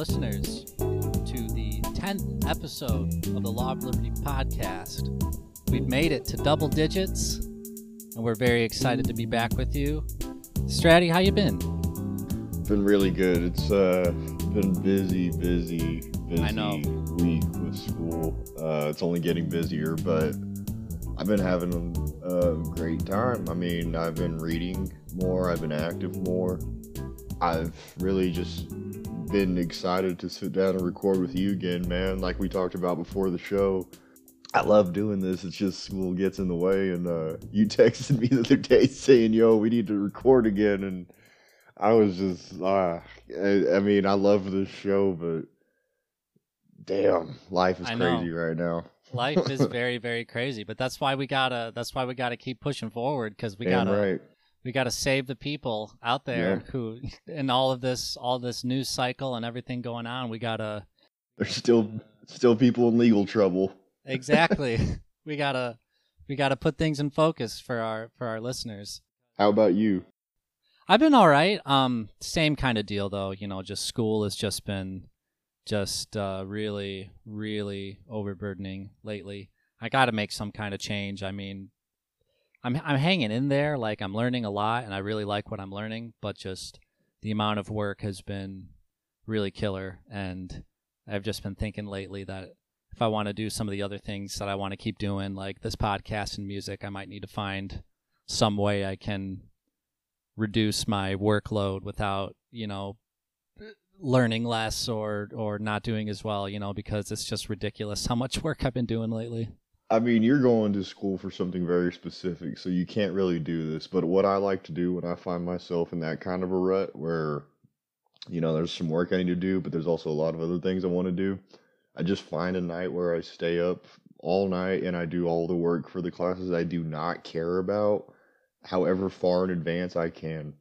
Listeners, to the 10th episode of the Law of Liberty podcast. We've made it to double digits, and we're very excited to be back with you. Stratty, how you been? Been really good. It's uh been busy, busy, busy I know. week with school. Uh, it's only getting busier, but I've been having a great time. I mean, I've been reading more. I've been active more. I've really just been excited to sit down and record with you again, man. Like we talked about before the show. I love doing this. It's just school gets in the way, and uh, you texted me the other day saying, "Yo, we need to record again," and I was just, uh, I, I mean, I love this show, but damn, life is I know. crazy right now. Life is very, very crazy, but that's why we gotta. That's why we gotta keep pushing forward because we Damn gotta. right. We gotta save the people out there Yeah. who, in all of this, all this news cycle and everything going on. We gotta There's still still people in legal trouble. exactly. we gotta we gotta put things in focus for our for our listeners. How about you? I've been all right. Um, same kind of deal though. You know, just school has just been just uh, really, really overburdening lately. I got to make some kind of change. I mean, I'm I'm hanging in there. Like I'm learning a lot, and I really like what I'm learning. But just the amount of work has been really killer, and I've just been thinking lately that if I want to do some of the other things that I want to keep doing, like this podcast and music, I might need to find some way I can reduce my workload without you know learning less or or not doing as well you know because it's just ridiculous how much work i've been doing lately I mean, you're going to school for something very specific, so you can't really do this. But what I like to do when I find myself in that kind of a rut where, you know, there's some work I need to do, but there's also a lot of other things I want to do, I just find a night where I stay up all night and I do all the work for the classes I do not care about, however far in advance I can.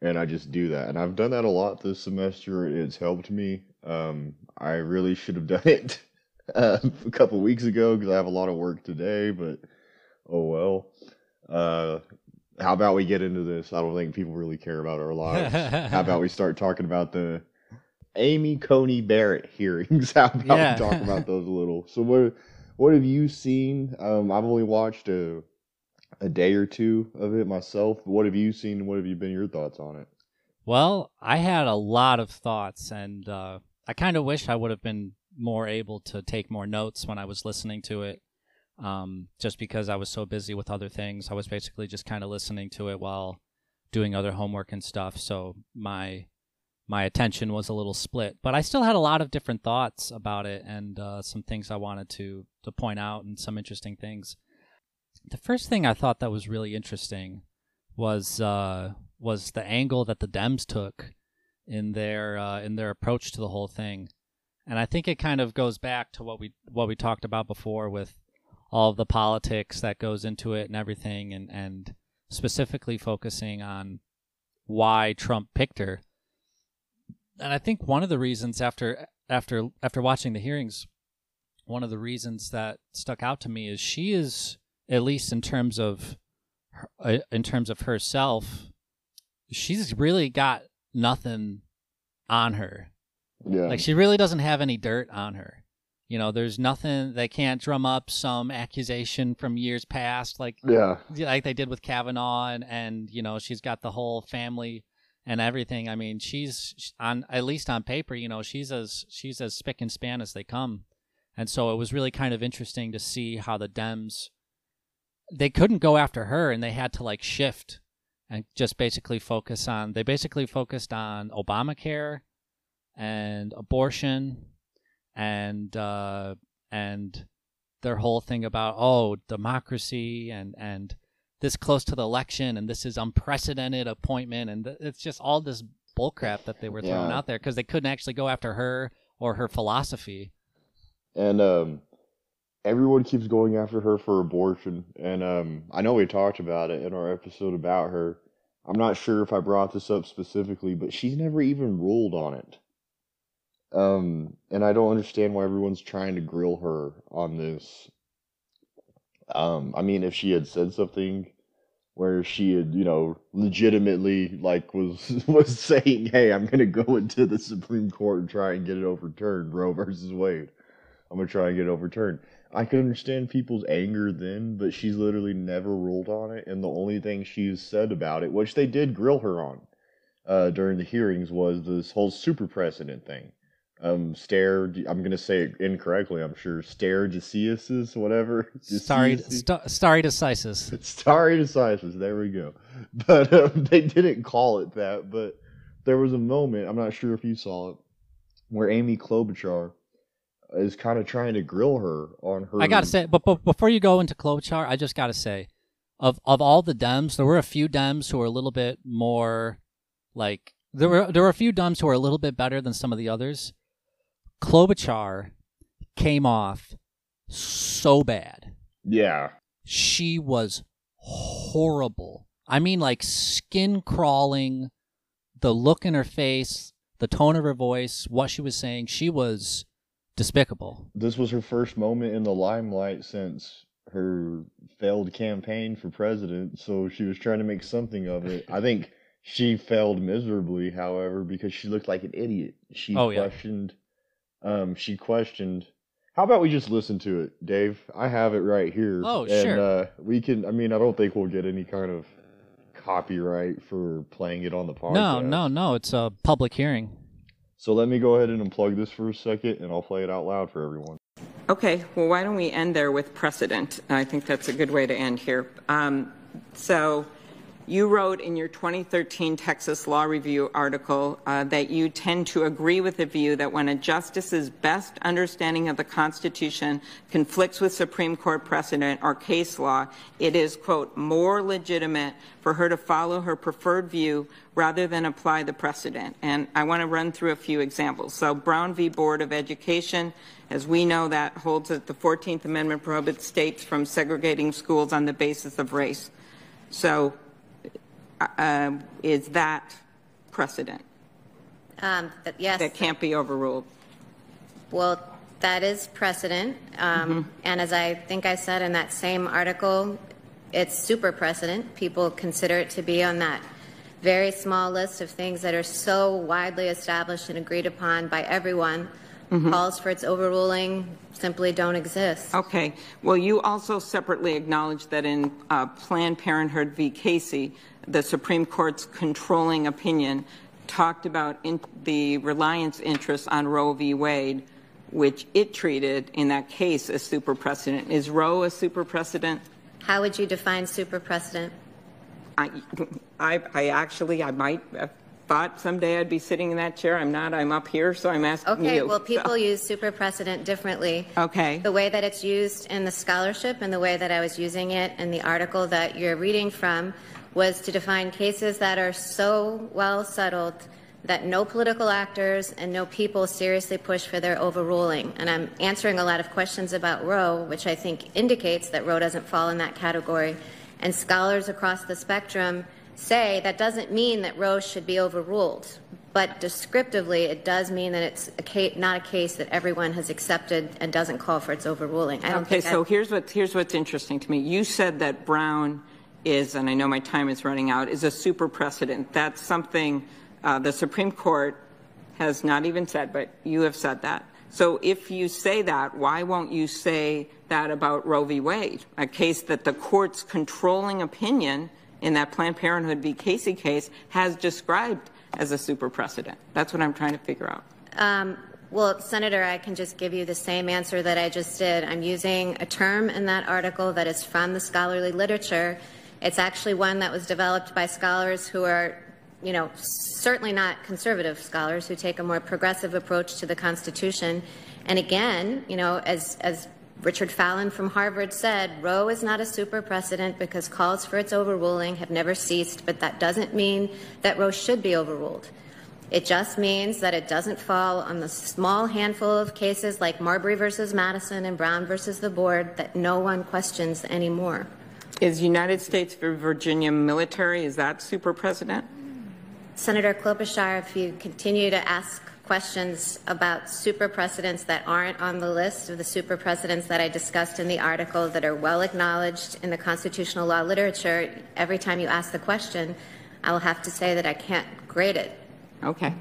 And I just do that. And I've done that a lot this semester. It's helped me. Um, I really should have done it uh, a couple weeks ago because I have a lot of work today, but oh well. Uh, how about we get into this? I don't think people really care about our lives. how about we start talking about the Amy Coney Barrett hearings? How about Yeah. we talk about those a little? So what what have you seen? Um, I've only watched a a day or two of it myself. What have you seen? and What have you been your thoughts on it? well i had a lot of thoughts and uh, i kind of wish i would have been more able to take more notes when i was listening to it um, just because i was so busy with other things. I was basically just kind of listening to it while doing other homework and stuff so my my attention was a little split. But i still had a lot of different thoughts about it and uh, some things i wanted to to point out and some interesting things. The first thing i thought that was really interesting was uh, was the angle that the dems took in their uh, in their approach to the whole thing and i think it kind of goes back to what we what we talked about before with all of the politics that goes into it and everything and and specifically focusing on why Trump picked her. And I think one of the reasons after after after watching the hearings, one of the reasons that stuck out to me is she is at least in terms of uh, in terms of herself, she's really got nothing on her. Yeah, Like she really doesn't have any dirt on her. You know, there's nothing they can't drum up some accusation from years past like yeah, like they did with Kavanaugh and, and you know, she's got the whole family and everything. I mean, she's on at least on paper, you know, she's as she's as spick and span as they come. And so it was really kind of interesting to see how the Dems they couldn't go after her and they had to like shift and just basically focus on they basically focused on Obamacare and abortion and uh and their whole thing about oh democracy and and this close to the election and this is unprecedented appointment and th- it's just all this bullcrap that they were throwing Yeah. out there because they couldn't actually go after her or her philosophy. and um, everyone keeps going after her for abortion. And um, I know we talked about it in our episode about her. I'm not sure if I brought this up specifically, but she's never even ruled on it. Um, and I don't understand why everyone's trying to grill her on this. Um, I mean, if she had said something where she had, you know, legitimately like was was saying, "Hey, I'm to go into the Supreme Court and try and get it overturned, Roe versus Wade. I'm to try and get it overturned." I could understand people's anger then, but she's literally never ruled on it, and the only thing she's said about it, which they did grill her on uh, during the hearings, was this whole super precedent thing um stare i'm gonna say it incorrectly i'm sure. Stare decisis whatever. Starry st- stare decisis stare decisis there we go. But um, they didn't call it that but there was a moment i'm not sure if you saw it where amy klobuchar is kind of trying to grill her on her i gotta say but, but before you go into klobuchar i just gotta say of of all the dems there were a few dems who were a little bit more like there were there were a few dems who were a little bit better than some of the others Klobuchar came off so bad. Yeah. She was horrible. I mean, like skin crawling, the look in her face, the tone of her voice, what she was saying. She was despicable. This was her first moment in the limelight since her failed campaign for president, so she was trying to make something of it. I think she failed miserably, however, because she looked like an idiot. She oh, questioned um, she questioned. How about we just listen to it, Dave? I have it right here. Oh, and, sure. Uh, we can. I mean, I don't think we'll get any kind of copyright for playing it on the podcast. No, no, no. It's a public hearing. So let me go ahead and unplug this for a second, and I'll play it out loud for everyone. Okay. Well, why don't we end there with precedent? I think that's a good way to end here. Um, so you wrote in your 2013 Texas Law Review article uh, that you tend to agree with the view that when a justice's best understanding of the Constitution conflicts with Supreme Court precedent or case law, it is, quote, more legitimate for her to follow her preferred view rather than apply the precedent. And I want to run through a few examples. So Brown v. Board of Education, as we know, that holds that the 14th Amendment prohibits states from segregating schools on the basis of race. So uh, is that precedent Um, Yes. that can't be overruled? Well, that is precedent. Um, mm-hmm. And as I think I said in that same article, it's super precedent. People consider it to be on that very small list of things that are so widely established and agreed upon by everyone. Mm-hmm. Calls for its overruling simply don't exist. Okay. Well, you also separately acknowledge that in uh, Planned Parenthood v. Casey, the Supreme Court's controlling opinion talked about in the reliance interest on Roe v. Wade, which it treated in that case as super precedent. Is Roe a super precedent? How would you define super precedent? I, I, I actually, I might have thought someday I'd be sitting in that chair. I'm not. I'm up here, so I'm asking okay, you. Okay, well, people so. use super precedent differently. Okay. The way that it's used in the scholarship and the way that I was using it in the article that you're reading from was to define cases that are so well settled that no political actors and no people seriously push for their overruling. And I'm answering a lot of questions about Roe, which I think indicates that Roe doesn't fall in that category. And scholars across the spectrum say that doesn't mean that Roe should be overruled. But descriptively, it does mean that it's a case, not a case that everyone has accepted and doesn't call for its overruling. okay, so here's, what, here's what's interesting to me. You said that Brown is, and I know my time is running out, is a super precedent. That's something uh, the Supreme Court has not even said, but you have said that. So if you say that, why won't you say that about Roe v. Wade, a case that the court's controlling opinion in that Planned Parenthood v. Casey case has described as a super precedent? That's what I'm trying to figure out. Um, well, Senator, I can just give you the same answer that I just did. I'm using a term in that article that is from the scholarly literature it's actually one that was developed by scholars who are, you know, certainly not conservative scholars who take a more progressive approach to the Constitution. And again, you know, as, as Richard Fallon from Harvard said, Roe is not a super precedent because calls for its overruling have never ceased, but that doesn't mean that Roe should be overruled. It just means that it doesn't fall on the small handful of cases like Marbury versus Madison and Brown versus the board that no one questions anymore. Is United States for Virginia military, is that super precedent? Senator Klobuchar, if you continue to ask questions about super precedents that aren't on the list of the super precedents that I discussed in the article that are well acknowledged in the constitutional law literature, every time you ask the question, I will have to say that I can't grade it. Okay.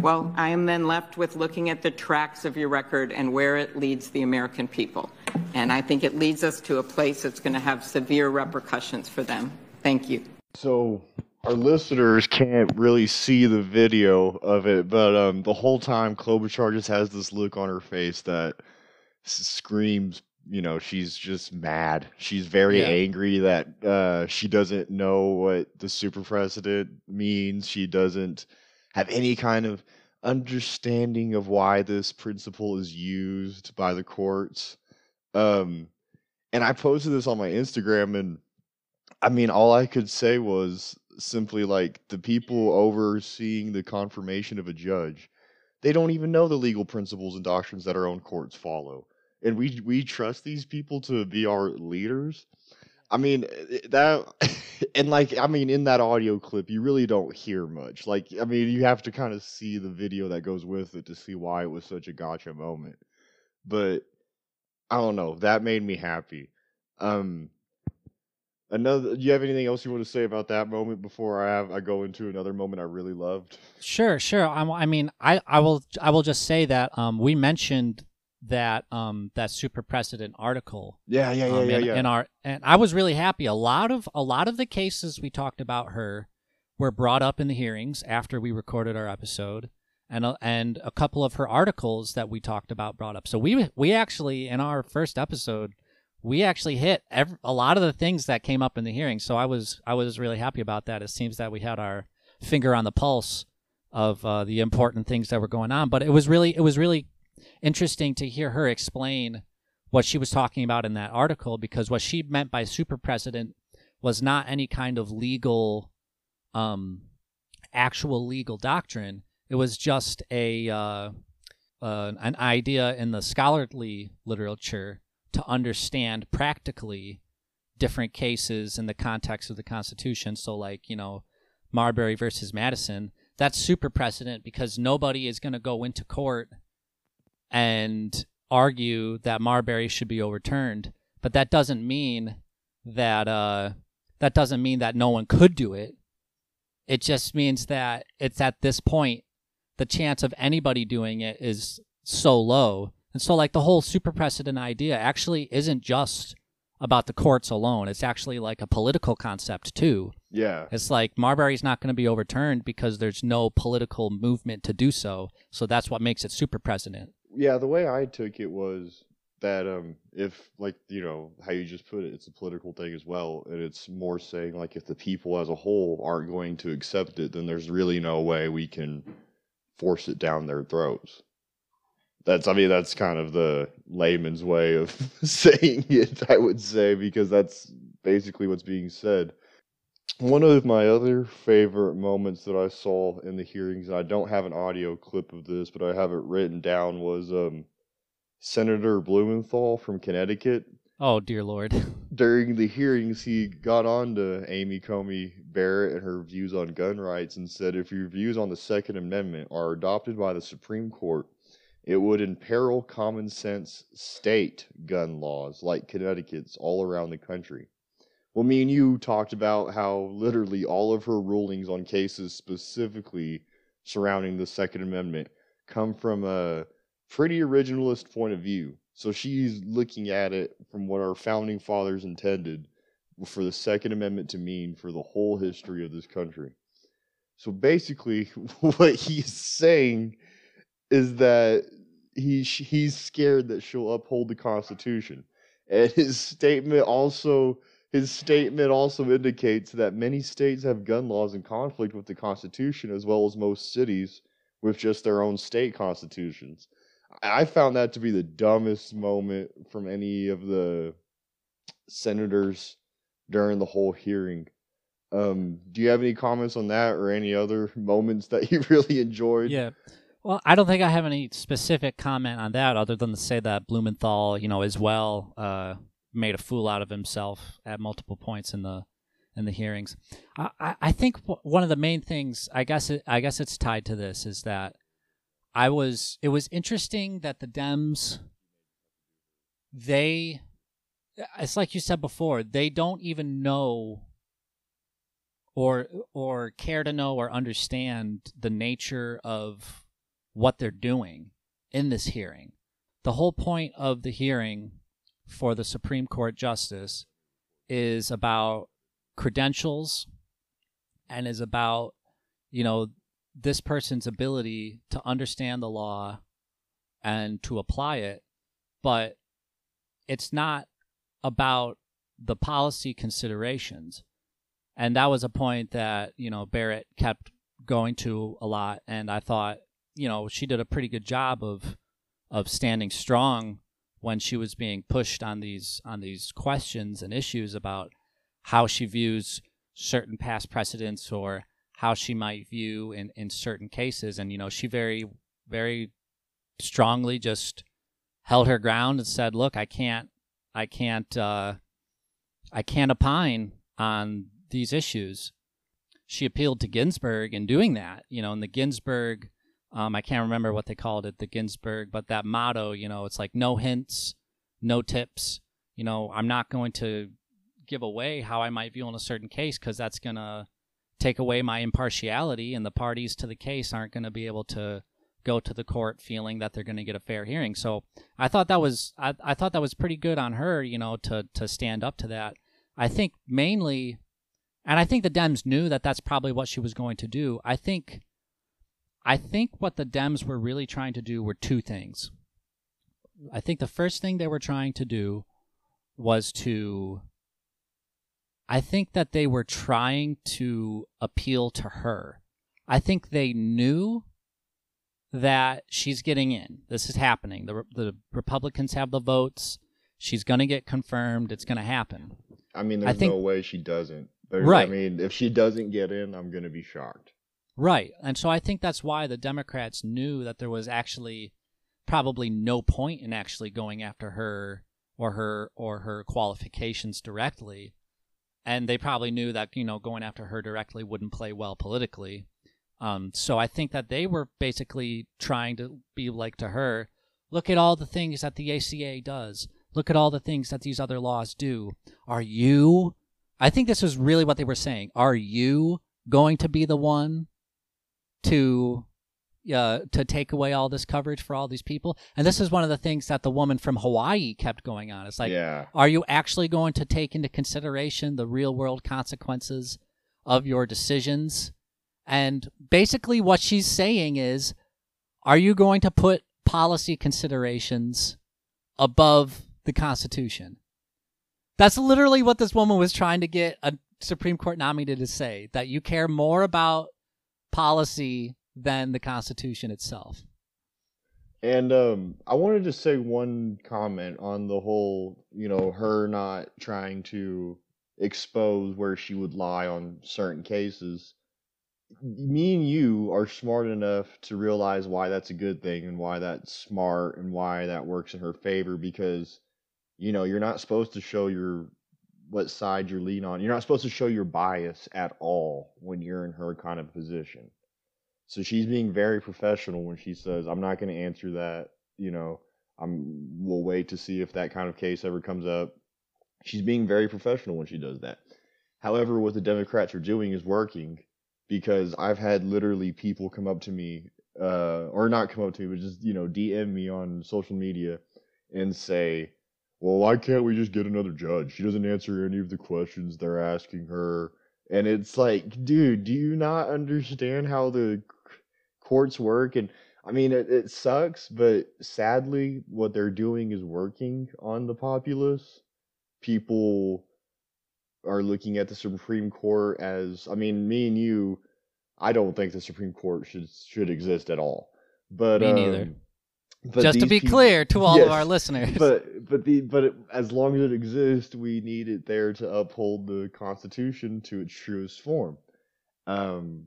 Well, I am then left with looking at the tracks of your record and where it leads the American people. And I think it leads us to a place that's going to have severe repercussions for them. Thank you. So our listeners can't really see the video of it, but um, the whole time Klobuchar just has this look on her face that screams, you know, she's just mad. She's very Yeah. angry that uh, she doesn't know what the super precedent means. She doesn't have any kind of understanding of why this principle is used by the courts. Um, and I posted this on my Instagram, and I mean, all I could say was simply like the people overseeing the confirmation of a judge, they don't even know the legal principles and doctrines that our own courts follow. And we we trust these people to be our leaders. I mean eh, that and like I mean in that audio clip you really don't hear much. Like I mean you have to kind of see the video that goes with it to see why it was such a gotcha moment. But I don't know, that made me happy. Um Another. Do you have anything else you want to say about that moment before I have I go into another moment I really loved? Sure, sure. I'm, I mean, I, I will I will just say that um, we mentioned that um, that super precedent article Yeah, yeah, yeah, um, yeah, in, yeah. in our and I was really happy. A lot of a lot of the cases we talked about her were brought up in the hearings after we recorded our episode, and a, and a couple of her articles that we talked about brought up. So we we actually in our first episode we actually hit ev a lot of the things that came up in the hearing. So I was I was really happy about that. It seems that we had our finger on the pulse of uh, the important things that were going on. But it was really it was really interesting to hear her explain what she was talking about in that article because what she meant by super precedent was not any kind of legal um actual legal doctrine it was just a uh, uh, an idea in the scholarly literature to understand practically different cases in the context of the constitution. So like you know marbury versus madison that's super precedent because nobody is going to go into court and argue that Marbury should be overturned, but that doesn't mean that uh, that doesn't mean that no one could do it. It just means that it's at this point the chance of anybody doing it is so low, and so like the whole super precedent idea actually isn't just about the courts alone. It's actually like a political concept too. yeah. It's like Marbury's not going to be overturned because there's no political movement to do so. So that's what makes it super precedent. Yeah, the way I took it was that um if like you know how you just put it, it's a political thing as well, and it's more saying like if the people as a whole aren't going to accept it, then there's really no way we can force it down their throats. That's I mean that's kind of the layman's way of saying it, I would say, because that's basically what's being said. One of my other favorite moments that I saw in the hearings, and I don't have an audio clip of this, but I have it written down, was um, Senator Blumenthal from Connecticut. Oh dear lord. During the hearings, he got on to Amy Coney Barrett and her views on gun rights and said if your views on the Second Amendment are adopted by the Supreme Court, it would imperil common sense state gun laws like Connecticut's all around the country. Well, me and you talked about how literally all of her rulings on cases specifically surrounding the Second Amendment come from a pretty originalist point of view. So she's looking at it from what our founding fathers intended for the Second Amendment to mean for the whole history of this country. So basically, what he's saying is that he he's scared that she'll uphold the Constitution, and his statement also his statement also indicates that many states have gun laws in conflict with the Constitution, as well as most cities with just their own state constitutions. I found that to be the dumbest moment from any of the senators during the whole hearing. Um, do you have any comments on that or any other moments that you really enjoyed? Yeah. Well, I don't think I have any specific comment on that other than to say that Blumenthal, you know, as well uh, made a fool out of himself at multiple points in the in the hearings. I, I, think one of the main things, I guess, it, I guess it's tied to this, is that I was it was interesting that the Dems they it's like you said before, they don't even know or or care to know or understand the nature of what they're doing in this hearing. The whole point of the hearing for the Supreme Court justice is about credentials and is about you know this person's ability to understand the law and to apply it. But it's not about the policy considerations. And that was a point that you know Barrett kept going to a lot. And I thought you know she did a pretty good job of of standing strong when she was being pushed on these on these questions and issues about how she views certain past precedents or how she might view in, in certain cases. And, you know, she very, very strongly just held her ground and said, look, I can't, I can't, uh, I can't opine on these issues. She appealed to Ginsburg in doing that, you know, and the Ginsburg, um, I can't remember what they called it, the Ginsburg, but that motto, you know, it's like no hints, no tips. You know, I'm not going to give away how I might view in a certain case because that's going to take away my impartiality, and the parties to the case aren't going to be able to go to the court feeling that they're going to get a fair hearing. So I thought that was I, I thought that was pretty good on her, you know, to to stand up to that. I think mainly, and I think the Dems knew that that's probably what she was going to do. I think, I think what the Dems were really trying to do were two things. I think the first thing they were trying to do was to I think that they were trying to appeal to her. I think they knew that she's getting in. This is happening. The the Republicans have the votes. She's going to get confirmed. It's going to happen. I mean, there's I think, no way she doesn't. There's, right. I mean, if she doesn't get in, I'm going to be shocked. Right. And so I think that's why the Democrats knew that there was actually probably no point in actually going after her or her or her qualifications directly and they probably knew that you know going after her directly wouldn't play well politically. Um, so I think that they were basically trying to be like to her. Look at all the things that the ACA does. Look at all the things that these other laws do. Are you? I think this was really what they were saying. Are you going to be the one to uh, to take away all this coverage for all these people. And this is one of the things that the woman from Hawaii kept going on. It's like, yeah. are you actually going to take into consideration the real world consequences of your decisions? And basically, what she's saying is, are you going to put policy considerations above the Constitution? That's literally what this woman was trying to get a Supreme Court nominee to say that you care more about policy than the Constitution itself. And um, I wanted to say one comment on the whole, you know, her not trying to expose where she would lie on certain cases. Me and you are smart enough to realize why that's a good thing and why that's smart and why that works in her favor because, you know, you're not supposed to show your what side you're lean on. You're not supposed to show your bias at all when you're in her kind of position. So she's being very professional when she says, "I'm not going to answer that." You know, I'm. We'll wait to see if that kind of case ever comes up. She's being very professional when she does that. However, what the Democrats are doing is working because I've had literally people come up to me, uh, or not come up to me, but just you know DM me on social media and say, "Well, why can't we just get another judge? She doesn't answer any of the questions they're asking her." And it's like, dude, do you not understand how the courts work? And I mean, it, it sucks, but sadly, what they're doing is working on the populace. People are looking at the Supreme Court as, I mean, me and you, I don't think the Supreme Court should should exist at all. But me um, neither. But Just to be people, clear to all yes, of our listeners. But but the but it, as long as it exists, we need it there to uphold the Constitution to its truest form. Um,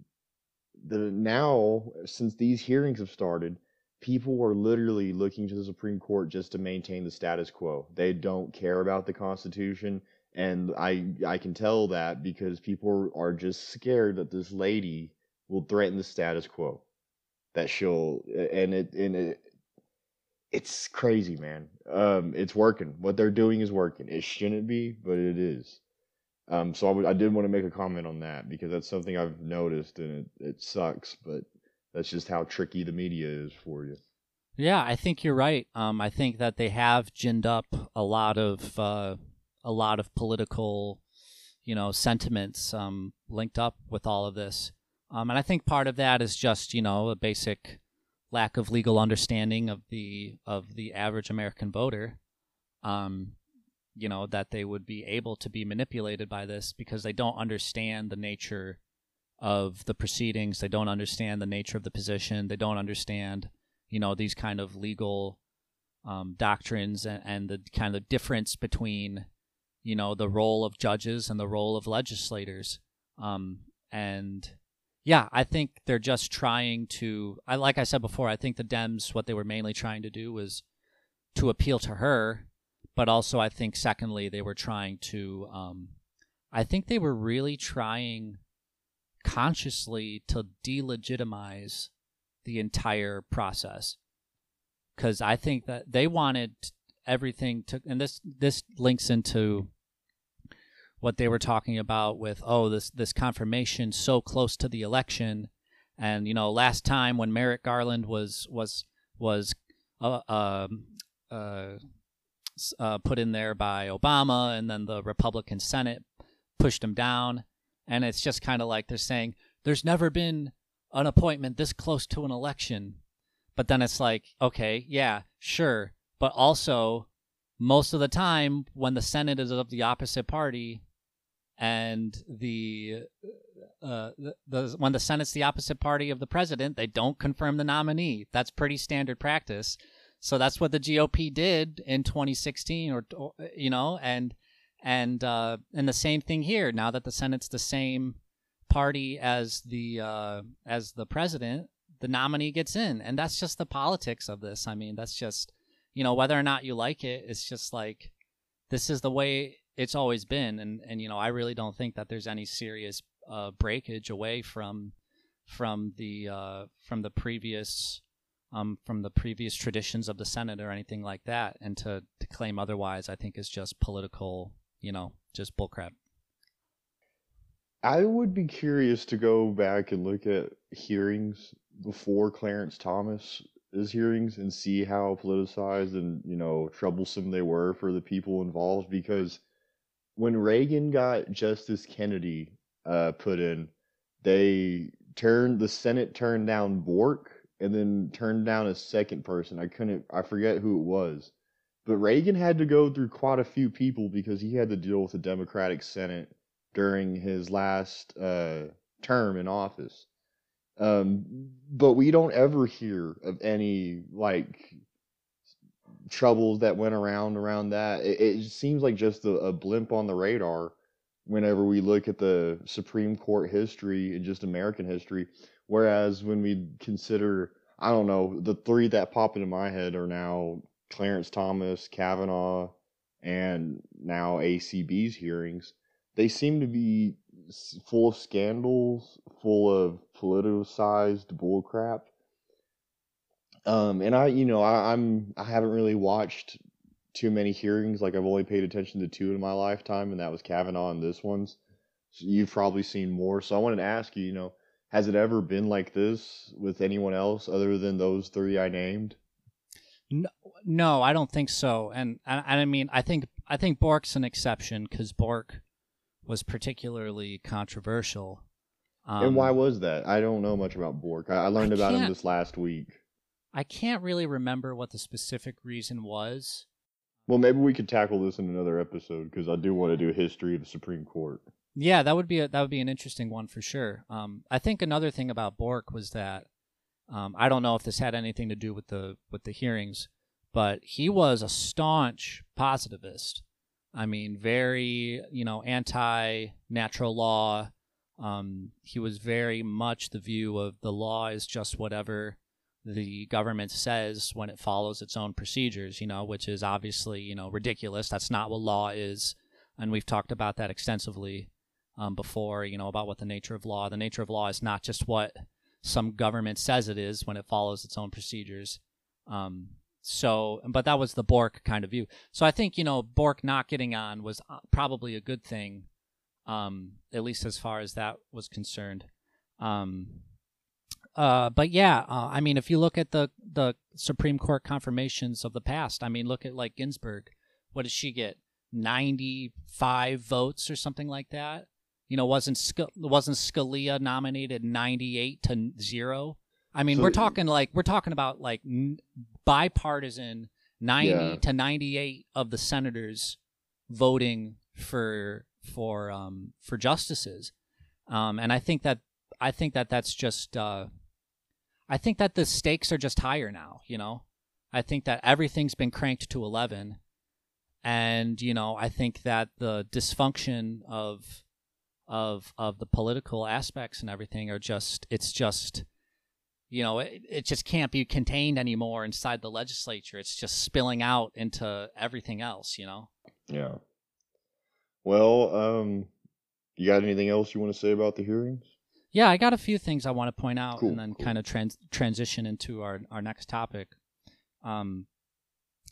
the now since these hearings have started, people are literally looking to the Supreme Court just to maintain the status quo. They don't care about the Constitution, and I I can tell that because people are just scared that this lady will threaten the status quo. that she'll and it and it it's crazy, man. Um, it's working. What they're doing is working. It shouldn't be, but it is. Um, so I, w- I did want to make a comment on that because that's something I've noticed, and it, it sucks, but that's just how tricky the media is for you. Yeah, I think you're right. Um, I think that they have ginned up a lot of uh, a lot of political, you know, sentiments um, linked up with all of this, um, and I think part of that is just you know a basic lack of legal understanding of the of the average American voter. Um, you know that they would be able to be manipulated by this because they don't understand the nature of the proceedings. They don't understand the nature of the position. They don't understand, you know, these kind of legal um, doctrines and, and the kind of difference between, you know, the role of judges and the role of legislators. Um, and yeah, I think they're just trying to. I like I said before. I think the Dems what they were mainly trying to do was to appeal to her, but also I think secondly they were trying to. Um, I think they were really trying consciously to delegitimize the entire process because I think that they wanted everything to, and this this links into what they were talking about with oh this this confirmation so close to the election. And you know last time when Merrick Garland was was was uh, um, uh, uh, put in there by Obama and then the Republican Senate pushed him down. And it's just kind of like they're saying there's never been an appointment this close to an election. But then it's like okay yeah sure. But also most of the time when the senate is of the opposite party and the uh, the, the when the Senate's the opposite party of the president, they don't confirm the nominee. That's pretty standard practice. So that's what the GOP did in 2016, or, or you know, and and uh, and the same thing here. Now that the Senate's the same party as the uh, as the president, the nominee gets in, and that's just the politics of this. I mean, that's just you know whether or not you like it, it's just like this is the way it's always been, and and you know I really don't think that there's any serious uh, breakage away from from the uh, from the previous um, from the previous traditions of the Senate or anything like that, and to to claim otherwise, I think is just political, you know, just bullcrap. I would be curious to go back and look at hearings before Clarence Thomas's hearings and see how politicized and you know troublesome they were for the people involved because when Reagan got Justice Kennedy uh, put in, they turned the Senate turned down Bork and then turned down a second person. I couldn't, I forget who it was, but Reagan had to go through quite a few people because he had to deal with the Democratic Senate during his last uh, term in office. Um, but we don't ever hear of any like troubles that went around around that. It, it seems like just a, a, blimp on the radar whenever we look at the Supreme Court history and just American history. Whereas when we consider, I don't know, the three that pop into my head are now Clarence Thomas, Kavanaugh, and now ACB's hearings. They seem to be full of scandals, full of politicized bullcrap um, and I, you know, I, I'm I haven't really watched too many hearings. Like I've only paid attention to two in my lifetime, and that was Kavanaugh and this one's. So you've probably seen more. So I wanted to ask you, you know, has it ever been like this with anyone else other than those three I named? No, no, I don't think so. And, and I mean, I think I think Bork's an exception because Bork was particularly controversial. Um, and why um, was that? I don't know much about Bork. I, I learned I about him this last week. I can't really remember what the specific reason was. Well, maybe we could tackle this in another episode because I do want to do a history of the Supreme Court. Yeah, that would be a, that would be an interesting one for sure. Um, I think another thing about Bork was that um, I don't know if this had anything to do with the with the hearings, but he was a staunch positivist. I mean, very you know anti natural law. Um, he was very much the view of the law is just whatever the government says when it follows its own procedures, you know, which is obviously, you know, ridiculous. That's not what law is. And we've talked about that extensively um, before, you know, about what the nature of law. The nature of law is not just what some government says it is when it follows its own procedures. Um, so, but that was the Bork kind of view. So I think you know Bork not getting on was uh, probably a good thing, um, at least as far as that was concerned. Um, uh, but yeah, uh, I mean, if you look at the the Supreme Court confirmations of the past, I mean, look at like Ginsburg. What did she get? Ninety five votes or something like that. You know, wasn't Sc- wasn't Scalia nominated ninety eight to zero? I mean, So- we're talking like we're talking about like n- bipartisan ninety Yeah. to ninety eight of the senators voting for for um for justices, um, and I think that I think that that's just uh, I think that the stakes are just higher now. You know, I think that everything's been cranked to eleven, and you know, I think that the dysfunction of of of the political aspects and everything are just it's just you know it, it just can't be contained anymore inside the legislature it's just spilling out into everything else you know Yeah. Well, um, you got anything else you want to say about the hearings? Yeah, I got a few things I want to point out Cool, and then cool. kind of trans- transition into our, our next topic. Um,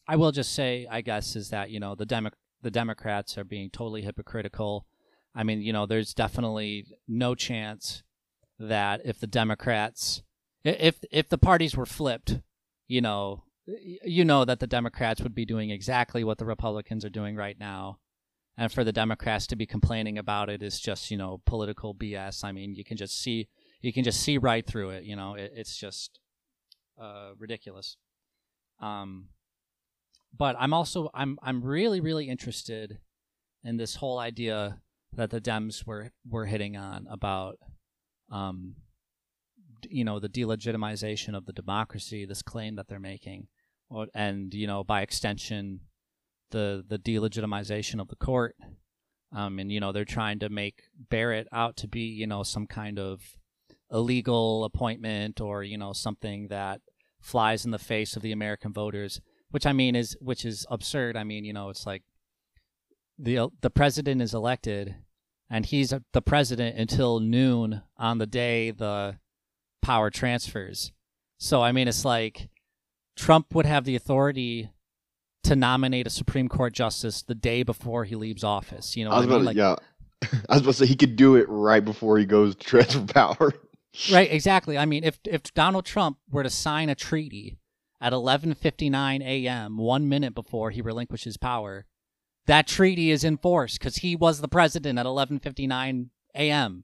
I will just say, I guess, is that, you know, the, Demo- the Democrats are being totally hypocritical. I mean, you know, there's definitely no chance that if the Democrats, if, if the parties were flipped, you know, you know that the Democrats would be doing exactly what the Republicans are doing right now and for the Democrats to be complaining about it is just you know political BS. I mean, you can just see you can just see right through it. You know, it, it's just uh, ridiculous. Um, but I'm also I'm I'm really really interested in this whole idea that the Dems were were hitting on about um, you know the delegitimization of the democracy. This claim that they're making, and you know by extension the the delegitimization of the court. Um, and you know they're trying to make Barrett out to be you know some kind of illegal appointment or you know something that flies in the face of the American voters, which I mean is which is absurd. I mean you know it's like the the president is elected, and he's the president until noon on the day the power transfers. So I mean it's like Trump would have the authority to nominate a Supreme Court justice the day before he leaves office. You know, I was what I about mean? to, Like, yeah. I was about to say he could do it right before he goes to transfer power. right? Exactly. I mean, if if Donald Trump were to sign a treaty at 11:59 a.m., one minute before he relinquishes power, that treaty is in force because he was the president at 11:59 a.m.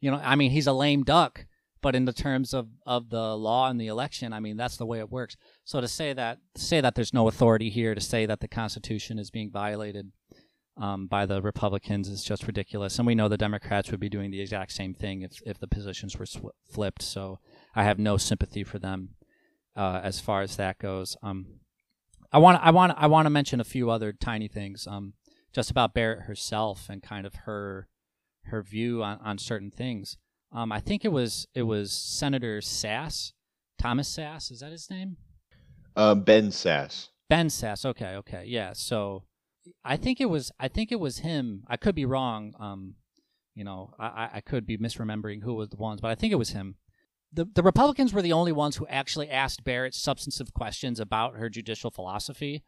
You know, I mean, he's a lame duck, but in the terms of of the law and the election, I mean, that's the way it works. So to say that say that there's no authority here to say that the Constitution is being violated um, by the Republicans is just ridiculous. And we know the Democrats would be doing the exact same thing if, if the positions were sw- flipped. So I have no sympathy for them uh, as far as that goes. Um, I want I want I want to mention a few other tiny things um, just about Barrett herself and kind of her her view on, on certain things. Um, I think it was it was Senator Sass, Thomas Sass, is that his name? Uh, ben Sass. Ben Sass. Okay, okay, yeah. So I think it was I think it was him. I could be wrong. Um, you know, I, I- I could be misremembering who was the ones, but I think it was him. The the Republicans were the only ones who actually asked Barrett substantive questions about her judicial philosophy.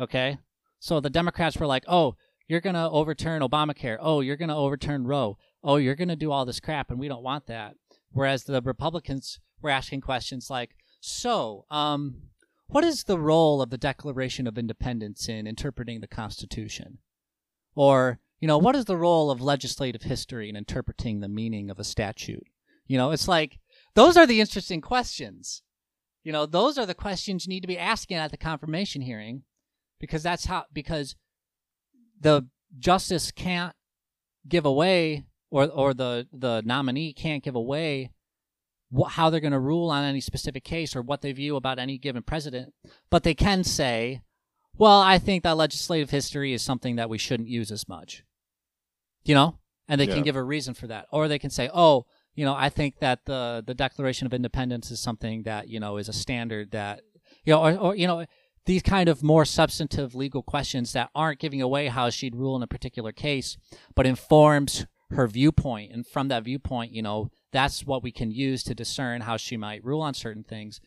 Okay, so the Democrats were like, "Oh, you're gonna overturn Obamacare. Oh, you're gonna overturn Roe. Oh, you're gonna do all this crap, and we don't want that." Whereas the Republicans were asking questions like, "So, um, what is the role of the Declaration of Independence in interpreting the Constitution? Or, you know, what is the role of legislative history in interpreting the meaning of a statute? You know, it's like those are the interesting questions. You know, those are the questions you need to be asking at the confirmation hearing because that's how because the justice can't give away or or the the nominee can't give away wh- how they're going to rule on any specific case or what they view about any given president, but they can say, "Well, I think that legislative history is something that we shouldn't use as much." You know, and they Yeah. can give a reason for that, or they can say, "Oh, you know, I think that the the Declaration of Independence is something that you know is a standard that you know, or, or you know." These kind of more substantive legal questions that aren't giving away how she'd rule in a particular case, but informs her viewpoint, and from that viewpoint, you know, that's what we can use to discern how she might rule on certain things.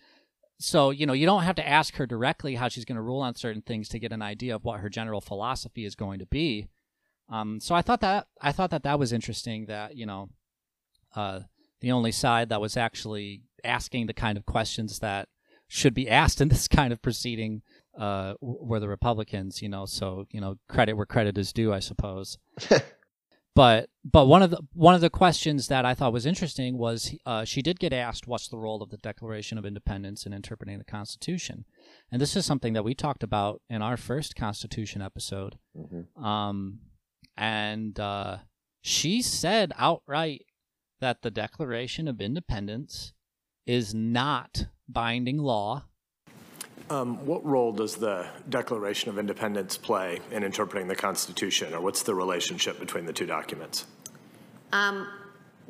So, you know, you don't have to ask her directly how she's going to rule on certain things to get an idea of what her general philosophy is going to be. Um, so I thought that I thought that that was interesting. That you know, uh, the only side that was actually asking the kind of questions that should be asked in this kind of proceeding uh, were the Republicans. You know, so you know, credit where credit is due, I suppose. but but one of the one of the questions that I thought was interesting was uh, she did get asked what's the role of the Declaration of Independence in interpreting the Constitution, and this is something that we talked about in our first Constitution episode. Mm-hmm. Um, and uh, she said outright that the Declaration of Independence is not binding law. Um, what role does the Declaration of Independence play in interpreting the Constitution, or what's the relationship between the two documents? Um,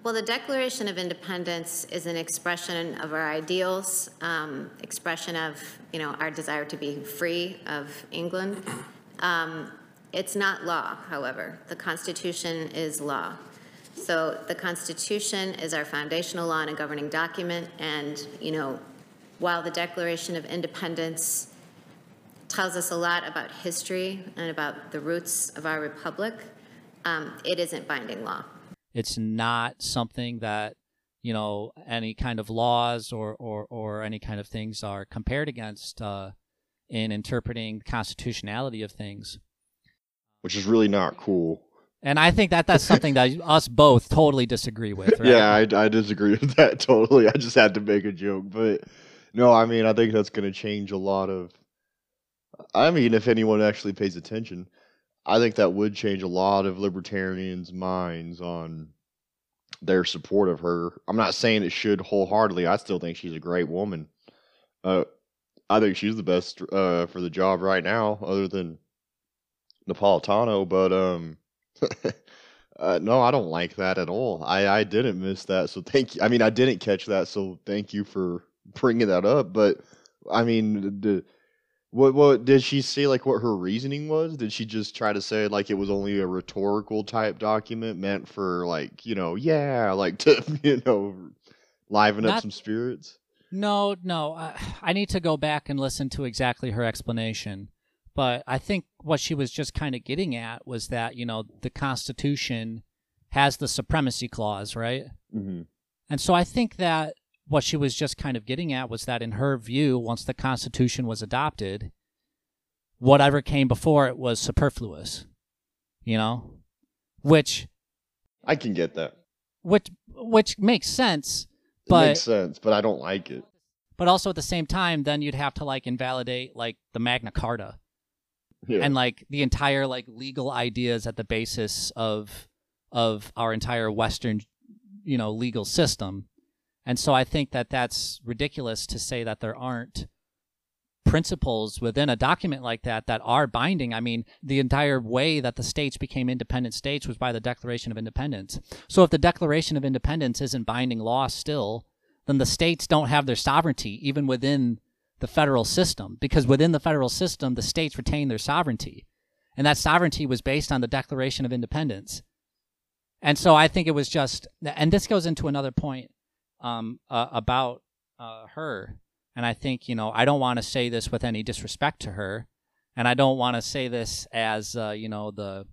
well, the Declaration of Independence is an expression of our ideals, um, expression of you know our desire to be free of England. Um, it's not law, however. The Constitution is law. So the Constitution is our foundational law and a governing document. And, you know, while the Declaration of Independence tells us a lot about history and about the roots of our republic, um, it isn't binding law. It's not something that you know any kind of laws or or, or any kind of things are compared against uh, in interpreting constitutionality of things which is really not cool. And I think that that's something that us both totally disagree with. Right? Yeah, I, I disagree with that totally. I just had to make a joke, but no, I mean I think that's going to change a lot of. I mean, if anyone actually pays attention, I think that would change a lot of libertarians' minds on their support of her. I'm not saying it should wholeheartedly. I still think she's a great woman. Uh, I think she's the best uh, for the job right now, other than Napolitano, but um, uh, no, I don't like that at all. I I didn't miss that, so thank you. I mean, I didn't catch that, so thank you for bringing that up. But I mean, the, what what did she say? Like what her reasoning was? Did she just try to say like it was only a rhetorical type document meant for like you know yeah like to you know liven Not, up some spirits? No, no. I, I need to go back and listen to exactly her explanation. But I think what she was just kind of getting at was that, you know, the Constitution has the supremacy clause, right? Mm-hmm. And so I think that what she was just kind of getting at was that, in her view, once the Constitution was adopted, whatever came before it was superfluous, you know? Which. I can get that. Which, which makes sense. But, it makes sense, but I don't like it. But also at the same time, then you'd have to like invalidate like the Magna Carta yeah. and like the entire like legal ideas at the basis of of our entire Western, you know, legal system. And so I think that that's ridiculous to say that there aren't principles within a document like that that are binding. I mean, the entire way that the states became independent states was by the Declaration of Independence. So if the Declaration of Independence isn't binding law still, then the states don't have their sovereignty even within the federal system because within the federal system, the states retain their sovereignty. And that sovereignty was based on the Declaration of Independence. And so I think it was just, and this goes into another point um, uh, about uh, her. And I think, you know, I don't want to say this with any disrespect to her. And I don't want to say this as, uh, you know, the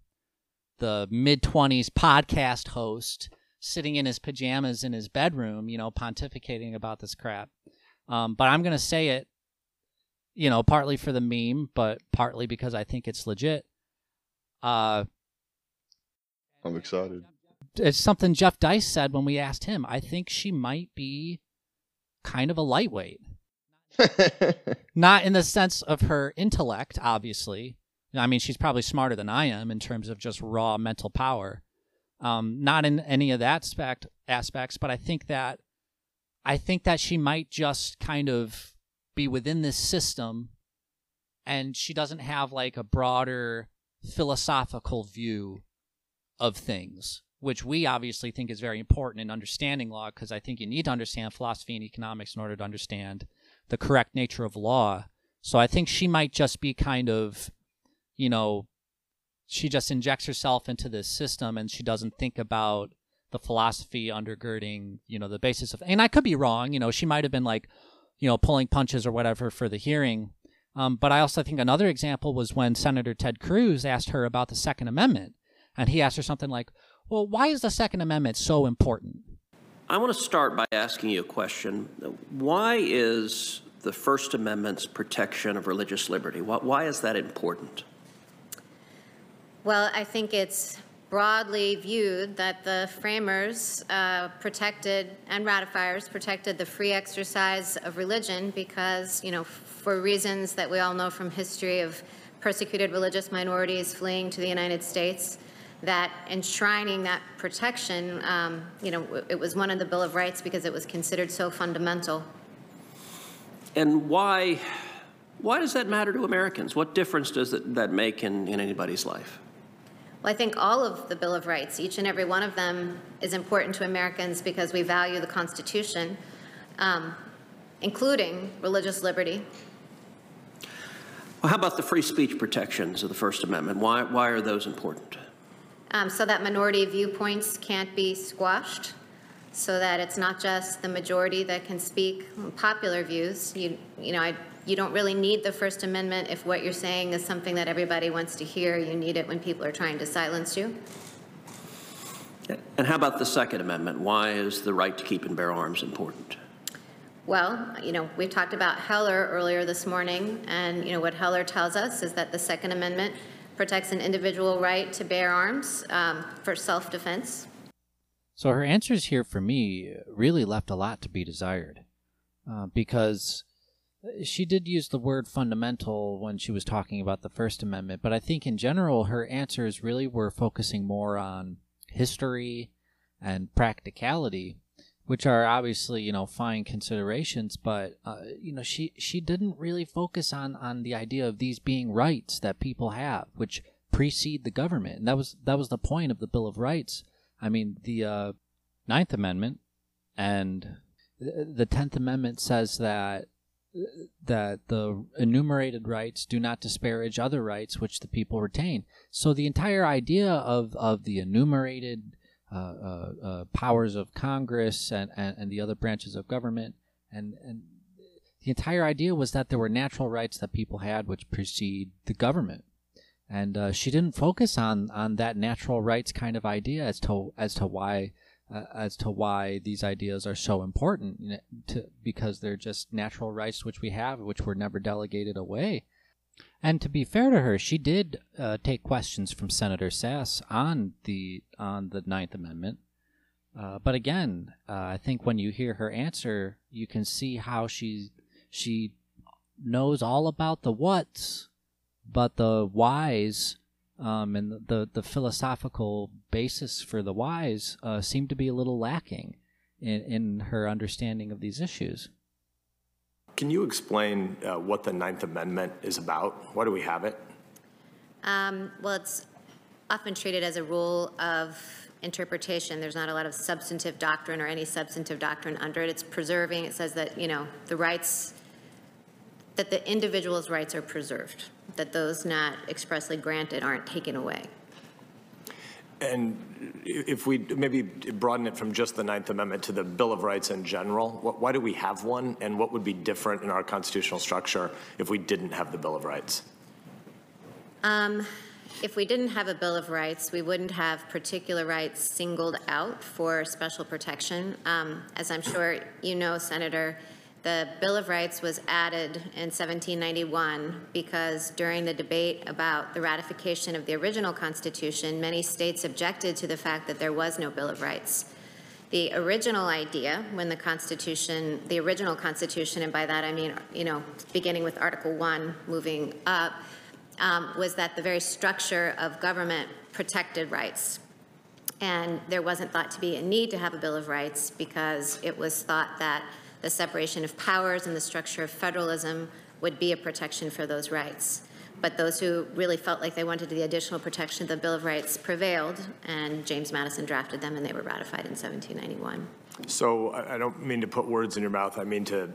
the mid 20s podcast host sitting in his pajamas in his bedroom, you know, pontificating about this crap. Um, but I'm going to say it you know, partly for the meme, but partly because I think it's legit. Uh, I'm excited. It's something Jeff Deist said when we asked him. I think she might be kind of a lightweight. Not in the sense of her intellect, obviously. I mean, she's probably smarter than I am in terms of just raw mental power. Um, not in any of that aspect aspects, but I think that I think that she might just kind of be within this system and she doesn't have like a broader philosophical view of things which we obviously think is very important in understanding law because I think you need to understand philosophy and economics in order to understand the correct nature of law. So I think she might just be kind of, you know, she just injects herself into this system and she doesn't think about the philosophy undergirding, you know, the basis of. And I could be wrong. You know, she might have been like, you know, pulling punches or whatever for the hearing. Um, but I also think another example was when Senator Ted Cruz asked her about the Second Amendment, and he asked her something like, "Well, why is the Second Amendment so important?" I want to start by asking you a question. Why is the First Amendment's protection of religious liberty? Why is that important? Well, I think it's broadly viewed that the framers uh, protected and ratifiers protected the free exercise of religion because, you know, for reasons that we all know from history of persecuted religious minorities fleeing to the United States, that enshrining that protection, um, you know, it was one of the Bill of Rights because it was considered so fundamental. And why, why does that matter to Americans? What difference does that, that make in, in anybody's life? Well, I think all of the Bill of Rights, each and every one of them, is important to Americans because we value the Constitution, um, including religious liberty. Well, how about the free speech protections of the First Amendment? Why, why are those important? Um, so that minority viewpoints can't be squashed, so that it's not just the majority that can speak popular views. You, you know, I you don't really need the First Amendment if what you're saying is something that everybody wants to hear. You need it when people are trying to silence you. And how about the Second Amendment? Why is the right to keep and bear arms important? Well, you know, we talked about Heller earlier this morning, and you know what Heller tells us is that the Second Amendment protects an individual right to bear arms um, for self-defense. So her answers here for me really left a lot to be desired, uh, because she did use the word fundamental when she was talking about the First Amendment, but I think in general her answers really were focusing more on history and practicality, which are obviously you know fine considerations, but uh, you know she she didn't really focus on on the idea of these being rights that people have, which precede the government, and that was that was the point of the Bill of Rights. I mean the uh, Ninth Amendment and the Tenth Amendment says that that the enumerated rights do not disparage other rights which the people retain. So the entire idea of, of the enumerated powers of Congress and, and, and, the other branches of government and, and the entire idea was that there were natural rights that people had which precede the government. And uh, she didn't focus on, on that natural rights kind of idea as to as to why uh, as to why these ideas are so important you know, to, because they're just natural rights which we have which were never delegated away and to be fair to her she did uh, take questions from senator sasse on the on the ninth amendment uh, but again uh, i think when you hear her answer you can see how she she knows all about the what's but the whys um, and the, the philosophical basis for the whys uh, seem to be a little lacking in, in her understanding of these issues. Can you explain uh, what the Ninth Amendment is about? Why do we have it? Um, well, it's often treated as a rule of interpretation. There's not a lot of substantive doctrine or any substantive doctrine under it. It's preserving. It says that, you know, the rights, that the individual's rights are preserved that those not expressly granted aren't taken away. And if we maybe broaden it from just the Ninth Amendment to the Bill of Rights in general, why do we have one? And what would be different in our constitutional structure if we didn't have the Bill of Rights? Um, if we didn't have a Bill of Rights, we wouldn't have particular rights singled out for special protection. Um, as I'm sure you know, Senator, the Bill of Rights was added in 1791 because during the debate about the ratification of the original Constitution, many states objected to the fact that there was no Bill of Rights. The original idea, when the Constitution, the original Constitution, and by that I mean, you know, beginning with Article 1, moving up, um, was that the very structure of government protected rights. And there wasn't thought to be a need to have a Bill of Rights because it was thought that the separation of powers and the structure of federalism would be a protection for those rights. But those who really felt like they wanted the additional protection of the Bill of Rights prevailed, and James Madison drafted them, and they were ratified in 1791. So I don't mean to put words in your mouth. I mean to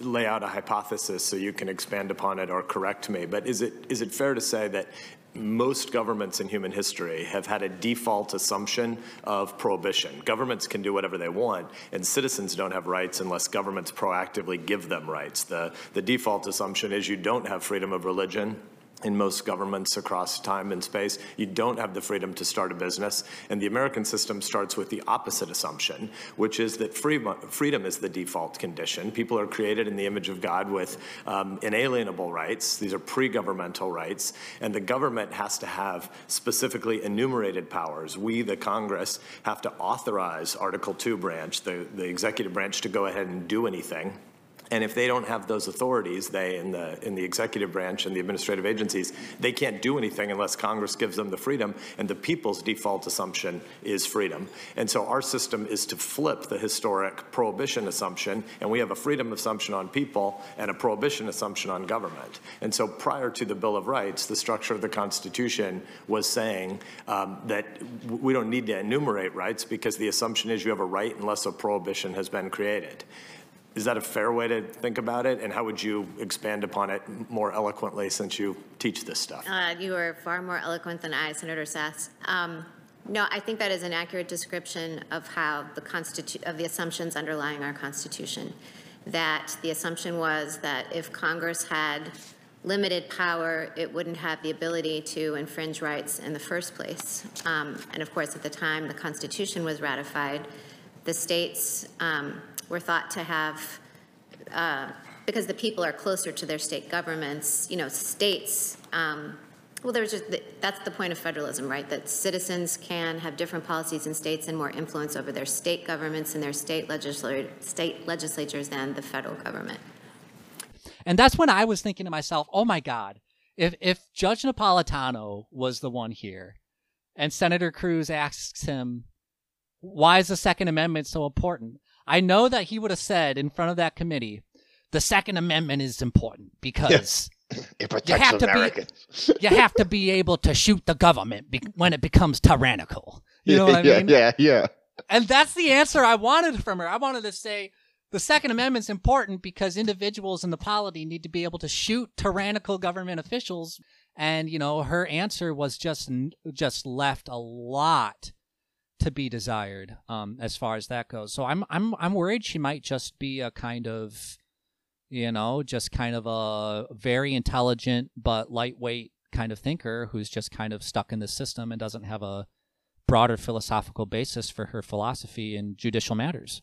lay out a hypothesis so you can expand upon it or correct me. But is it is it fair to say that most governments in human history have had a default assumption of prohibition. Governments can do whatever they want, and citizens don't have rights unless governments proactively give them rights. The, the default assumption is you don't have freedom of religion in most governments across time and space. You don't have the freedom to start a business. And the American system starts with the opposite assumption, which is that freedom is the default condition. People are created in the image of God with um, inalienable rights. These are pre governmental rights. And the government has to have specifically enumerated powers. We, the Congress, have to authorize Article 2 branch, the, the executive branch, to go ahead and do anything. And if they don't have those authorities, they in the in the executive branch and the administrative agencies, they can't do anything unless Congress gives them the freedom. And the people's default assumption is freedom. And so our system is to flip the historic prohibition assumption, and we have a freedom assumption on people and a prohibition assumption on government. And so prior to the Bill of Rights, the structure of the Constitution was saying um, that we don't need to enumerate rights because the assumption is you have a right unless a prohibition has been created. Is that a fair way to think about it? And how would you expand upon it more eloquently since you teach this stuff? Uh, you are far more eloquent than I, Senator Sasse. Um, no, I think that is an accurate description of how the constitu- of the assumptions underlying our Constitution. That the assumption was that if Congress had limited power, it wouldn't have the ability to infringe rights in the first place. Um, and of course, at the time the Constitution was ratified, the states um, were thought to have, uh, because the people are closer to their state governments, you know, states, um, well, there's just, that's the point of federalism, right? That citizens can have different policies in states and more influence over their state governments and their state, legisl- state legislatures than the federal government. And that's when I was thinking to myself, oh my God, if, if Judge Napolitano was the one here and Senator Cruz asks him, why is the Second Amendment so important? I know that he would have said in front of that committee, the Second Amendment is important because it protects you have Americans. To be, you have to be able to shoot the government be- when it becomes tyrannical. You know what I mean? Yeah, yeah. And that's the answer I wanted from her. I wanted to say the Second Amendment's important because individuals in the polity need to be able to shoot tyrannical government officials. And you know, her answer was just just left a lot to be desired um, as far as that goes. So I'm I'm I'm worried she might just be a kind of you know, just kind of a very intelligent but lightweight kind of thinker who's just kind of stuck in the system and doesn't have a broader philosophical basis for her philosophy in judicial matters.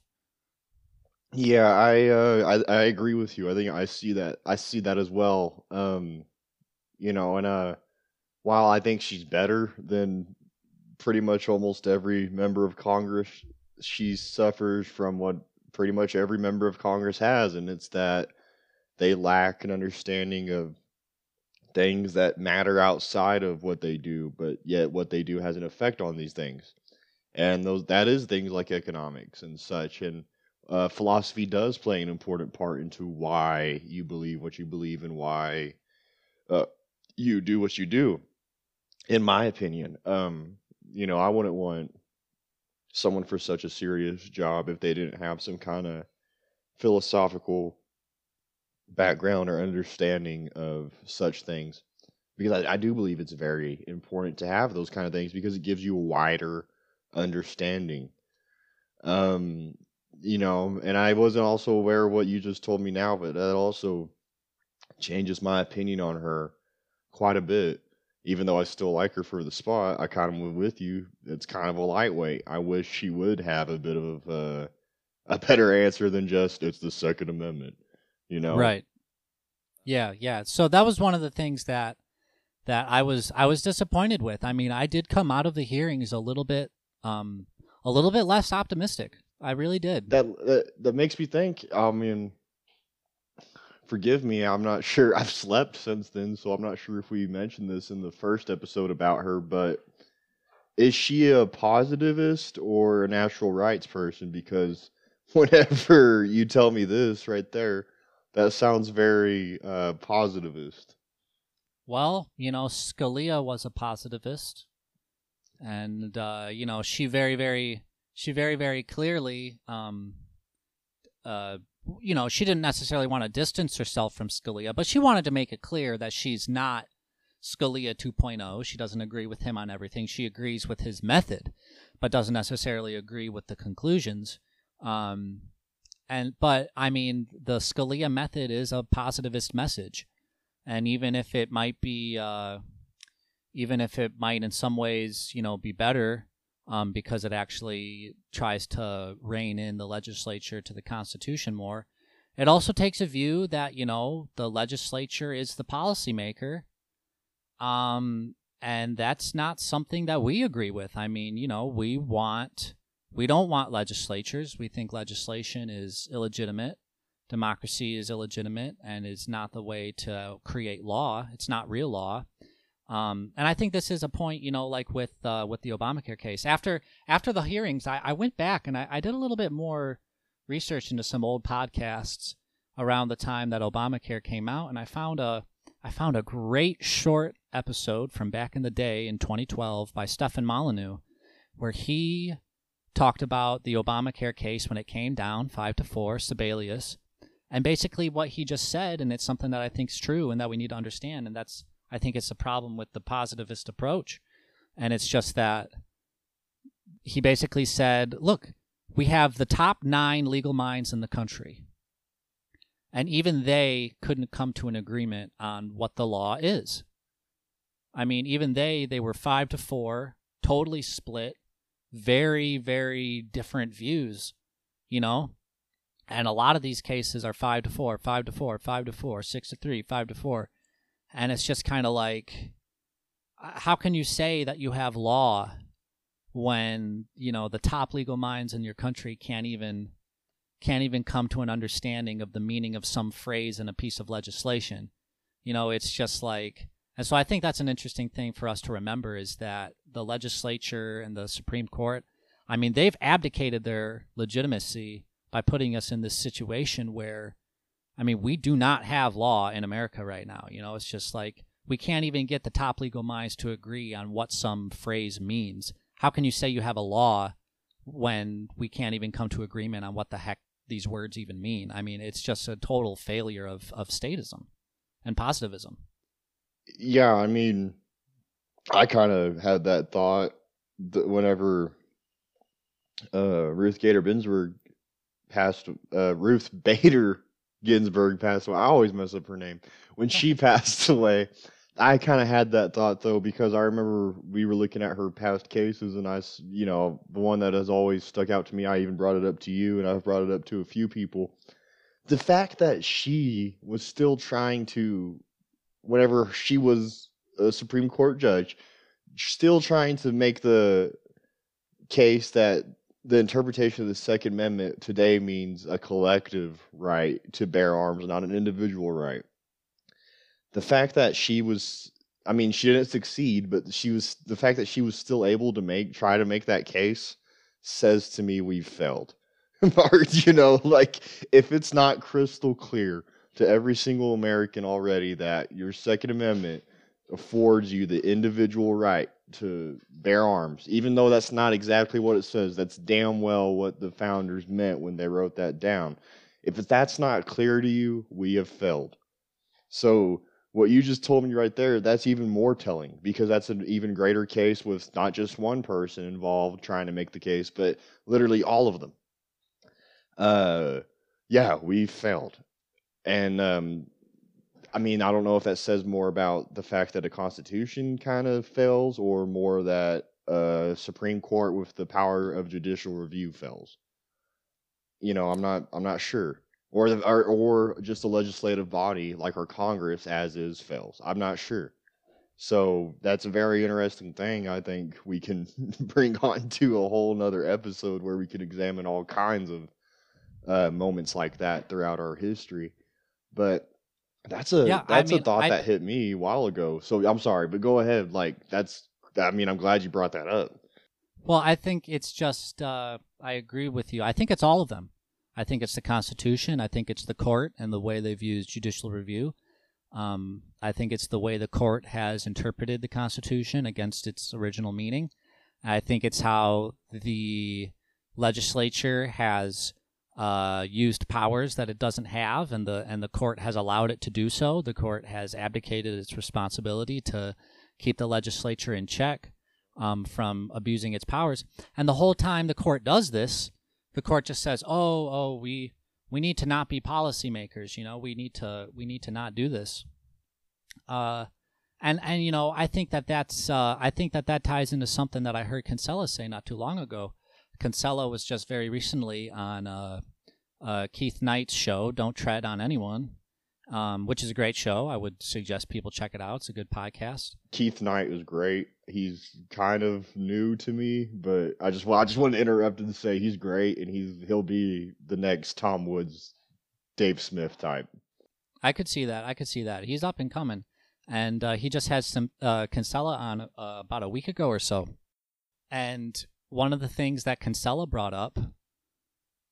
Yeah, I uh, I, I agree with you. I think I see that I see that as well. Um, you know, and uh, while I think she's better than pretty much almost every member of Congress, she suffers from what pretty much every member of Congress has, and it's that they lack an understanding of things that matter outside of what they do, but yet what they do has an effect on these things. And those that is things like economics and such. And uh, philosophy does play an important part into why you believe what you believe and why uh, you do what you do. In my opinion, um, you know, I wouldn't want someone for such a serious job if they didn't have some kind of philosophical background or understanding of such things. Because I, I, do believe it's very important to have those kind of things because it gives you a wider understanding. Um, you know, and I wasn't also aware of what you just told me now, but that also changes my opinion on her quite a bit even though I still like her for the spot, I kind of went with you. It's kind of a lightweight. I wish she would have a bit of uh, a better answer than just it's the Second Amendment. You know, right? Yeah, yeah. So that was one of the things that that I was I was disappointed with. I mean, I did come out of the hearings a little bit um a little bit less optimistic. I really did. That that, that makes me think. I mean, forgive me, I'm not sure. I've slept since then, so I'm not sure if we mentioned this in the first episode about her, but is she a positivist or a natural rights person? Because whenever you tell me this right there, that sounds very uh, positivist. Well, you know, Scalia was a positivist, and uh, you know, she very, very, she very very clearly um uh you know she didn't necessarily want to distance herself from Scalia but she wanted to make it clear that she's not Scalia 2.0 she doesn't agree with him on everything. She agrees with his method but doesn't necessarily agree with the conclusions. Um and but I mean the Scalia method is a positivist message. And even if it might be uh even if it might in some ways you know be better um, because it actually tries to rein in the legislature to the Constitution more. It also takes a view that you know the legislature is the policymaker, um, and that's not something that we agree with. I mean, you know, we want we don't want legislatures. We think legislation is illegitimate. Democracy is illegitimate and is not the way to create law. It's not real law. Um, and I think this is a point, you know, like with uh, with the Obamacare case. After after the hearings, I, I went back and I, I, did a little bit more research into some old podcasts around the time that Obamacare came out, and I found a I found a great short episode from back in the day in 2012 by Stefan Molyneux, where he talked about the Obamacare case when it came down five to four, Sebelius, and basically what he just said, and it's something that I think is true and that we need to understand, and that's I think it's a problem with the positivist approach. And it's just that he basically said, look, we have the top nine legal minds in the country. And even they couldn't come to an agreement on what the law is. I mean, even they, they were five to four, totally split, very, very different views, you know? And a lot of these cases are five to four, five to four, five to four, six to three, five to four and it's just kind of like uh, how can you say that you have law when you know the top legal minds in your country can't even can't even come to an understanding of the meaning of some phrase in a piece of legislation? You know it's just like and so i think that's an interesting thing for us to remember is that the legislature and the supreme court i mean they've abdicated their legitimacy by putting us in this situation where I mean, we do not have law in America right now. You know, it's just like we can't even get the top legal minds to agree on what some phrase means. How can you say you have a law when we can't even come to agreement on what the heck these words even mean? I mean, it's just a total failure of, of statism and positivism. Yeah, I mean, I kind of had that thought that whenever uh, Ruth Gator Binsberg passed, uh, Ruth Bader Ginsburg passed away. I always mess up her name. When she passed away, I kind of had that thought though because I remember we were looking at her past cases, and I, you know, the one that has always stuck out to me. I even brought it up to you, and I've brought it up to a few people. The fact that she was still trying to, whenever she was a Supreme Court judge, still trying to make the case that the interpretation of the Second Amendment today means a collective right to bear arms, not an individual right. The fact that she was, I mean, she didn't succeed, but she was, the fact that she was still able to make, try to make that case says to me we've failed. you know, like if it's not crystal clear to every single American already that your Second Amendment affords you the individual right to bear arms, even though that's not exactly what it says. That's damn well what the founders meant when they wrote that down. If that's not clear to you, we have failed. So, what you just told me right there, that's even more telling because that's an even greater case with not just one person involved trying to make the case, but literally all of them. Uh, yeah, we failed. And um, I mean, I don't know if that says more about the fact that a constitution kind of fails or more that a Supreme Court with the power of judicial review fails. You know, I'm not I'm not sure. Or, the, or or just a legislative body like our Congress as is fails. I'm not sure. So that's a very interesting thing. I think we can bring on to a whole nother episode where we can examine all kinds of uh, moments like that throughout our history. But that's a yeah, that's I mean, a thought I, that hit me a while ago. So I'm sorry, but go ahead. Like that's I mean, I'm glad you brought that up. Well, I think it's just uh, I agree with you. I think it's all of them. I think it's the Constitution. I think it's the court and the way they've used judicial review. Um, I think it's the way the court has interpreted the Constitution against its original meaning. I think it's how the legislature has uh, used powers that it doesn't have, and the and the court has allowed it to do so. The court has abdicated its responsibility to keep the legislature in check um, from abusing its powers. And the whole time the court does this, the court just says, "Oh, oh, we we need to not be policymakers. You know, we need to we need to not do this." Uh, and and you know, I think that that's uh, I think that that ties into something that I heard Kinsella say not too long ago. Kinsella was just very recently on uh, uh, Keith Knight's show, "Don't Tread on Anyone," um, which is a great show. I would suggest people check it out. It's a good podcast. Keith Knight is great. He's kind of new to me, but I just well, I just want to interrupt and say he's great, and he's he'll be the next Tom Woods, Dave Smith type. I could see that. I could see that. He's up and coming, and uh, he just had some uh, Kinsella on uh, about a week ago or so, and one of the things that Kinsella brought up,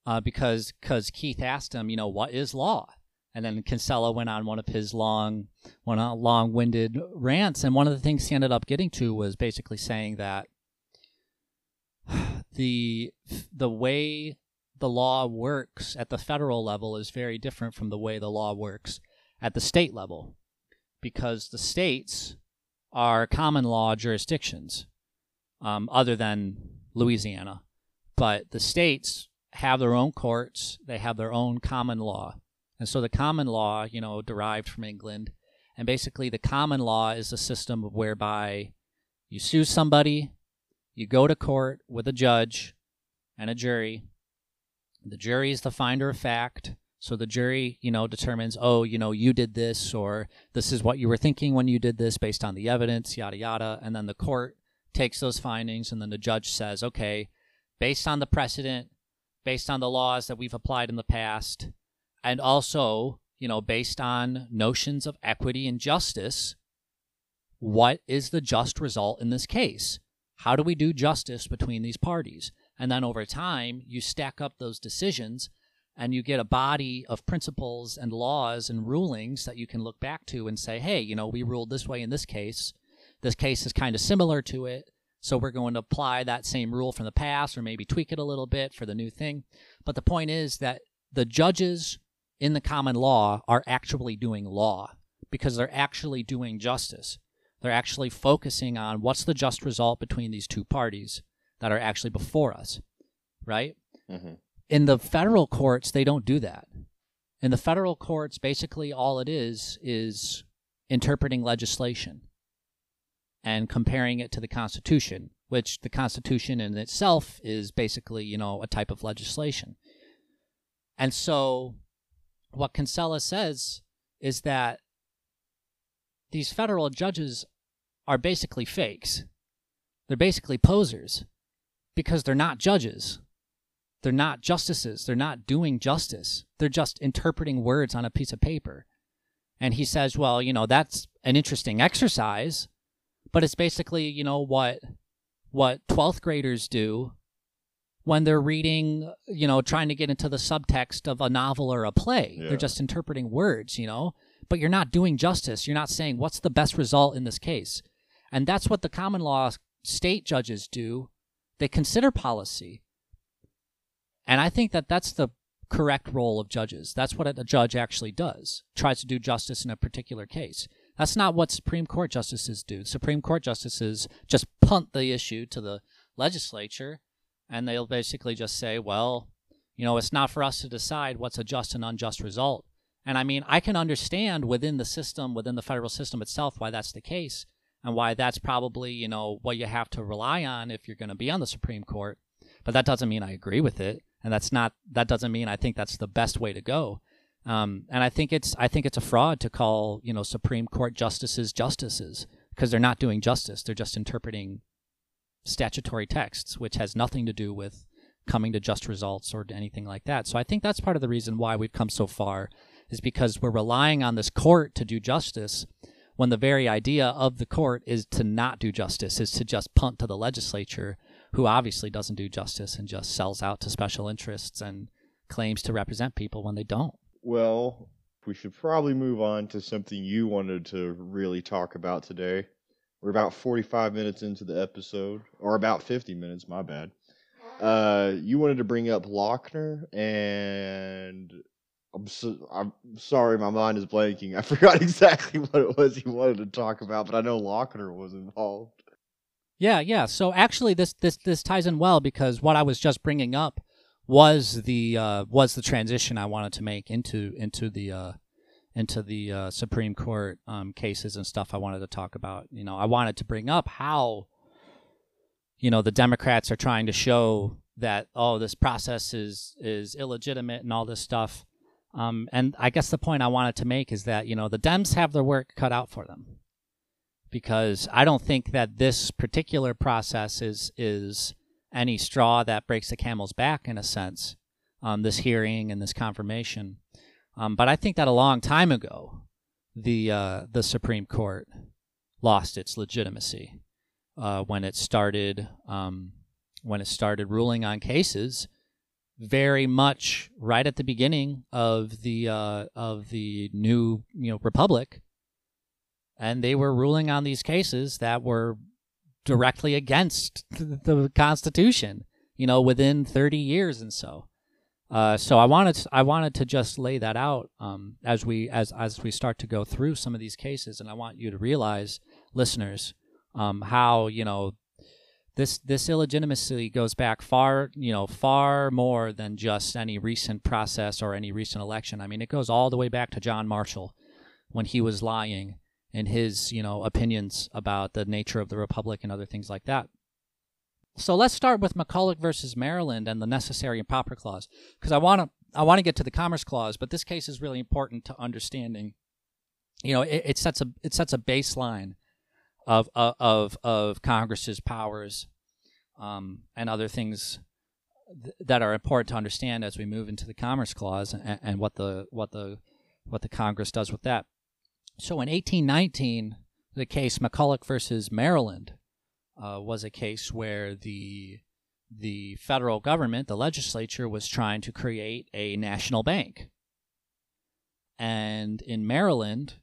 uh, because because Keith asked him, you know, what is law, and then Kinsella went on one of his long, one long-winded rants, and one of the things he ended up getting to was basically saying that the the way the law works at the federal level is very different from the way the law works at the state level, because the states are common law jurisdictions, um, other than Louisiana, but the states have their own courts, they have their own common law and so the common law, you know, derived from England. And basically, the common law is a system whereby you sue somebody, you go to court with a judge and a jury. The jury is the finder of fact. So the jury, you know, determines, oh, you know, you did this, or this is what you were thinking when you did this based on the evidence, yada, yada. And then the court takes those findings, and then the judge says, okay, based on the precedent, based on the laws that we've applied in the past, and also, you know, based on notions of equity and justice, what is the just result in this case? How do we do justice between these parties? And then over time, you stack up those decisions and you get a body of principles and laws and rulings that you can look back to and say, hey, you know, we ruled this way in this case. This case is kind of similar to it. So we're going to apply that same rule from the past or maybe tweak it a little bit for the new thing. But the point is that the judges in the common law are actually doing law because they're actually doing justice. They're actually focusing on what's the just result between these two parties that are actually before us, right? Mm-hmm. In the federal courts, they don't do that. In the federal courts, basically all it is is interpreting legislation and comparing it to the Constitution, which the Constitution in itself is basically, you know, a type of legislation. And so what Kinsella says is that these federal judges are basically fakes. They're basically posers because they're not judges. They're not justices. They're not doing justice. They're just interpreting words on a piece of paper. And he says, well, you know, that's an interesting exercise, but it's basically, you know, what what 12th graders do when they're reading, you know, trying to get into the subtext of a novel or a play. Yeah. They're just interpreting words, you know, but you're not doing justice. You're not saying what's the best result in this case. And that's what the common law state judges do. They consider policy. And I think that that's the correct role of judges. That's what a judge actually does, tries to do justice in a particular case. That's not what Supreme Court justices do. Supreme Court justices just punt the issue to the legislature and they'll basically just say, well, you know, it's not for us to decide what's a just and unjust result. And I mean, I can understand within the system, within the federal system itself, why that's the case and why that's probably, you know, what you have to rely on if you're going to be on the Supreme Court. But that doesn't mean I agree with it. And that's not, that doesn't mean I think that's the best way to go. Um, and I think it's, I think it's a fraud to call, you know, Supreme Court justices justices because they're not doing justice. They're just interpreting statutory texts, which has nothing to do with coming to just results or anything like that. So I think that's part of the reason why we've come so far is because we're relying on this court to do justice when the very idea of the court is to not do justice, is to just punt to the legislature, who obviously doesn't do justice and just sells out to special interests and claims to represent people when they don't. Well, we should probably move on to something you wanted to really talk about today. We're about 45 minutes into the episode, or about 50 minutes, my bad. Uh, you wanted to bring up Lochner, and I'm so, I'm sorry, my mind is blanking. I forgot exactly what it was you wanted to talk about, but I know Lochner was involved. Yeah, yeah. So actually, this this this ties in well because what I was just bringing up was the uh, was the transition I wanted to make into into the uh, into the uh, Supreme Court um, cases and stuff I wanted to talk about. You know, I wanted to bring up how you know the Democrats are trying to show that oh this process is is illegitimate and all this stuff. Um, and I guess the point I wanted to make is that you know the Dems have their work cut out for them because I don't think that this particular process is is any straw that breaks the camel's back in a sense. Um, this hearing and this confirmation, um, but I think that a long time ago, the uh, the Supreme Court lost its legitimacy uh, when it started um, when it started ruling on cases very much right at the beginning of the uh, of the new you know republic and they were ruling on these cases that were directly against the Constitution. You know, within 30 years and so. Uh, so I wanted to, I wanted to just lay that out um, as we as as we start to go through some of these cases, and I want you to realize, listeners, um, how you know this this illegitimacy goes back far you know far more than just any recent process or any recent election. I mean, it goes all the way back to John Marshall when he was lying and his you know opinions about the nature of the republic and other things like that. So let's start with McCulloch versus Maryland and the necessary and proper clause because I want to I want to get to the commerce clause, but this case is really important to understanding. You know, it, it sets a it sets a baseline of of of Congress's powers um, and other things th- that are important to understand as we move into the commerce clause and, and what the what the what the Congress does with that. So in 1819, the case McCulloch versus Maryland uh, was a case where the the federal government, the legislature, was trying to create a national bank. And in Maryland,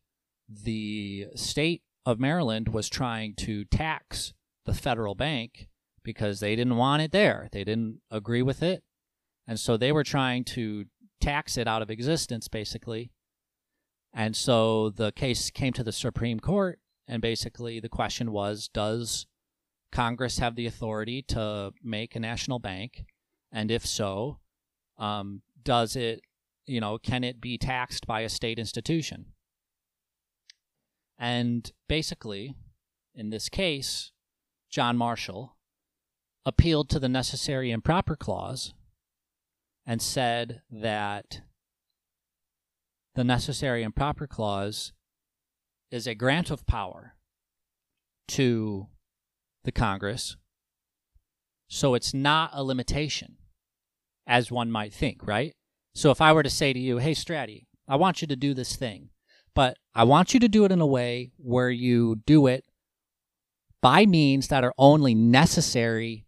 the state of Maryland was trying to tax the federal bank because they didn't want it there. They didn't agree with it. And so they were trying to tax it out of existence, basically, and so the case came to the Supreme Court, and basically the question was Does Congress have the authority to make a national bank? And if so, um, does it, you know, can it be taxed by a state institution? And basically, in this case, John Marshall appealed to the necessary and proper clause and said that the necessary and proper clause is a grant of power to the Congress. So it's not a limitation, as one might think, right? So if I were to say to you, hey, Stratty, I want you to do this thing, but I want you to do it in a way where you do it by means that are only necessary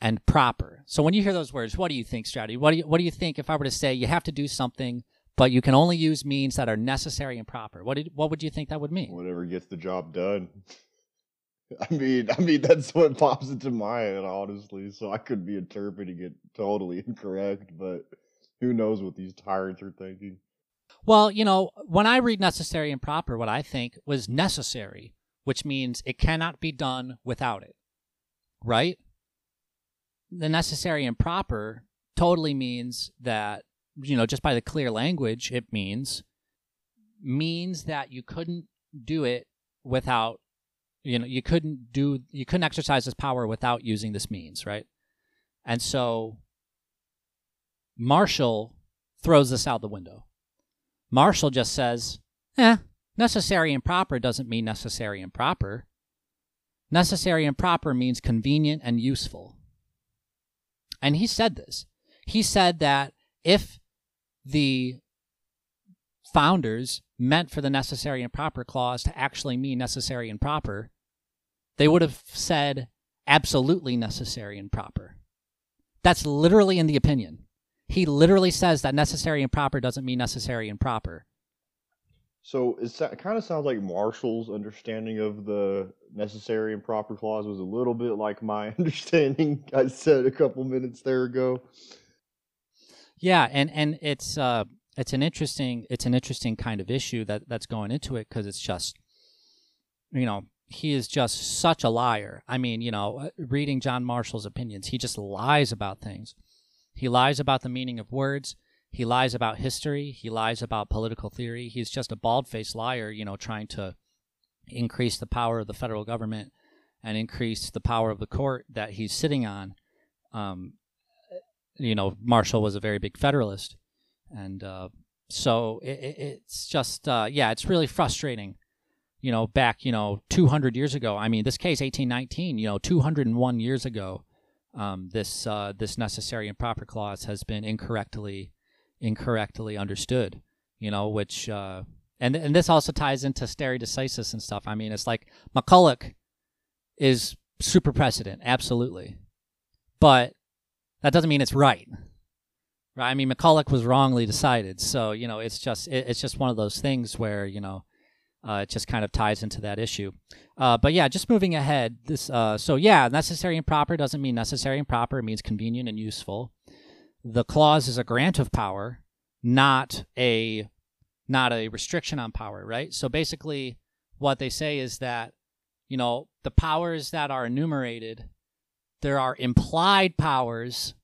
and proper. So when you hear those words, what do you think, Stratty? What do you, what do you think if I were to say you have to do something but you can only use means that are necessary and proper. What did what would you think that would mean? Whatever gets the job done. I mean, I mean that's what pops into my head, honestly. So I could be interpreting it totally incorrect, but who knows what these tyrants are thinking? Well, you know, when I read necessary and proper, what I think was necessary, which means it cannot be done without it. Right? The necessary and proper totally means that you know, just by the clear language, it means means that you couldn't do it without you know you couldn't do you couldn't exercise this power without using this means right? And so marshall throws this out the window. Marshall just says eh necessary and proper doesn't mean necessary and proper. Necessary and proper means convenient and useful. And he said this. He said that if the founders meant for the necessary and proper clause to actually mean necessary and proper, they would have said absolutely necessary and proper. That's literally in the opinion. He literally says that necessary and proper doesn't mean necessary and proper. So it kind of sounds like Marshall's understanding of the necessary and proper clause was a little bit like my understanding I said a couple minutes there ago. Yeah, and and it's uh it's an interesting it's an interesting kind of issue that that's going into it because it's just you know he is just such a liar. I mean, you know, uh, reading John Marshall's opinions, he just lies about things. He lies about the meaning of words. He lies about history. He lies about political theory. He's just a bald faced liar, you know, trying to increase the power of the federal government and increase the power of the court that he's sitting on. Um, you know, Marshall was a very big Federalist. And uh, so it, it's just, uh, yeah, it's really frustrating. You know, back, you know, 200 years ago. I mean, this case, 1819, you know, 201 years ago, um, this uh, this necessary and proper clause has been incorrectly incorrectly understood, you know, which uh, and and this also ties into stare decisis and stuff. I mean, it's like McCulloch is super precedent, absolutely, but that doesn't mean it's right. Right? I mean, McCulloch was wrongly decided, so you know, it's just it, it's just one of those things where you know. Uh, it just kind of ties into that issue, uh, but yeah, just moving ahead. This, uh, so yeah, necessary and proper doesn't mean necessary and proper. It means convenient and useful the clause is a grant of power, not a not a restriction on power, right? So basically what they say is that you know, the powers that are enumerated, there are implied powers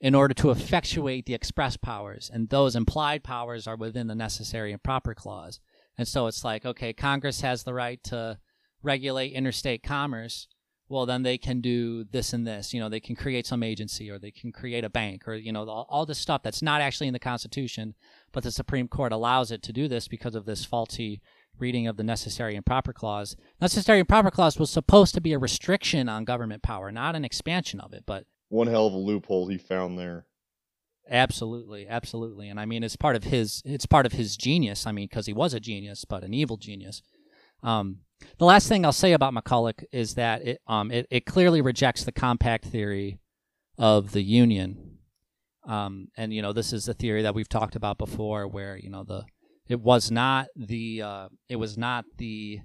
in order to effectuate the express powers, and those implied powers are within the necessary and proper clause. And so it's like, okay, Congress has the right to regulate interstate commerce, well then they can do this and this you know they can create some agency or they can create a bank or you know all, all this stuff that's not actually in the constitution but the supreme court allows it to do this because of this faulty reading of the necessary and proper clause. Necessary and proper clause was supposed to be a restriction on government power not an expansion of it but one hell of a loophole he found there. Absolutely absolutely. And i mean it's part of his it's part of his genius. I mean because he was a genius but an evil genius. Um, the last thing I'll say about McCulloch is that it, um, it, it clearly rejects the compact theory of the Union. Um, and, you know, this is a theory that we've talked about before where, you know, the it was not the uh, it was not the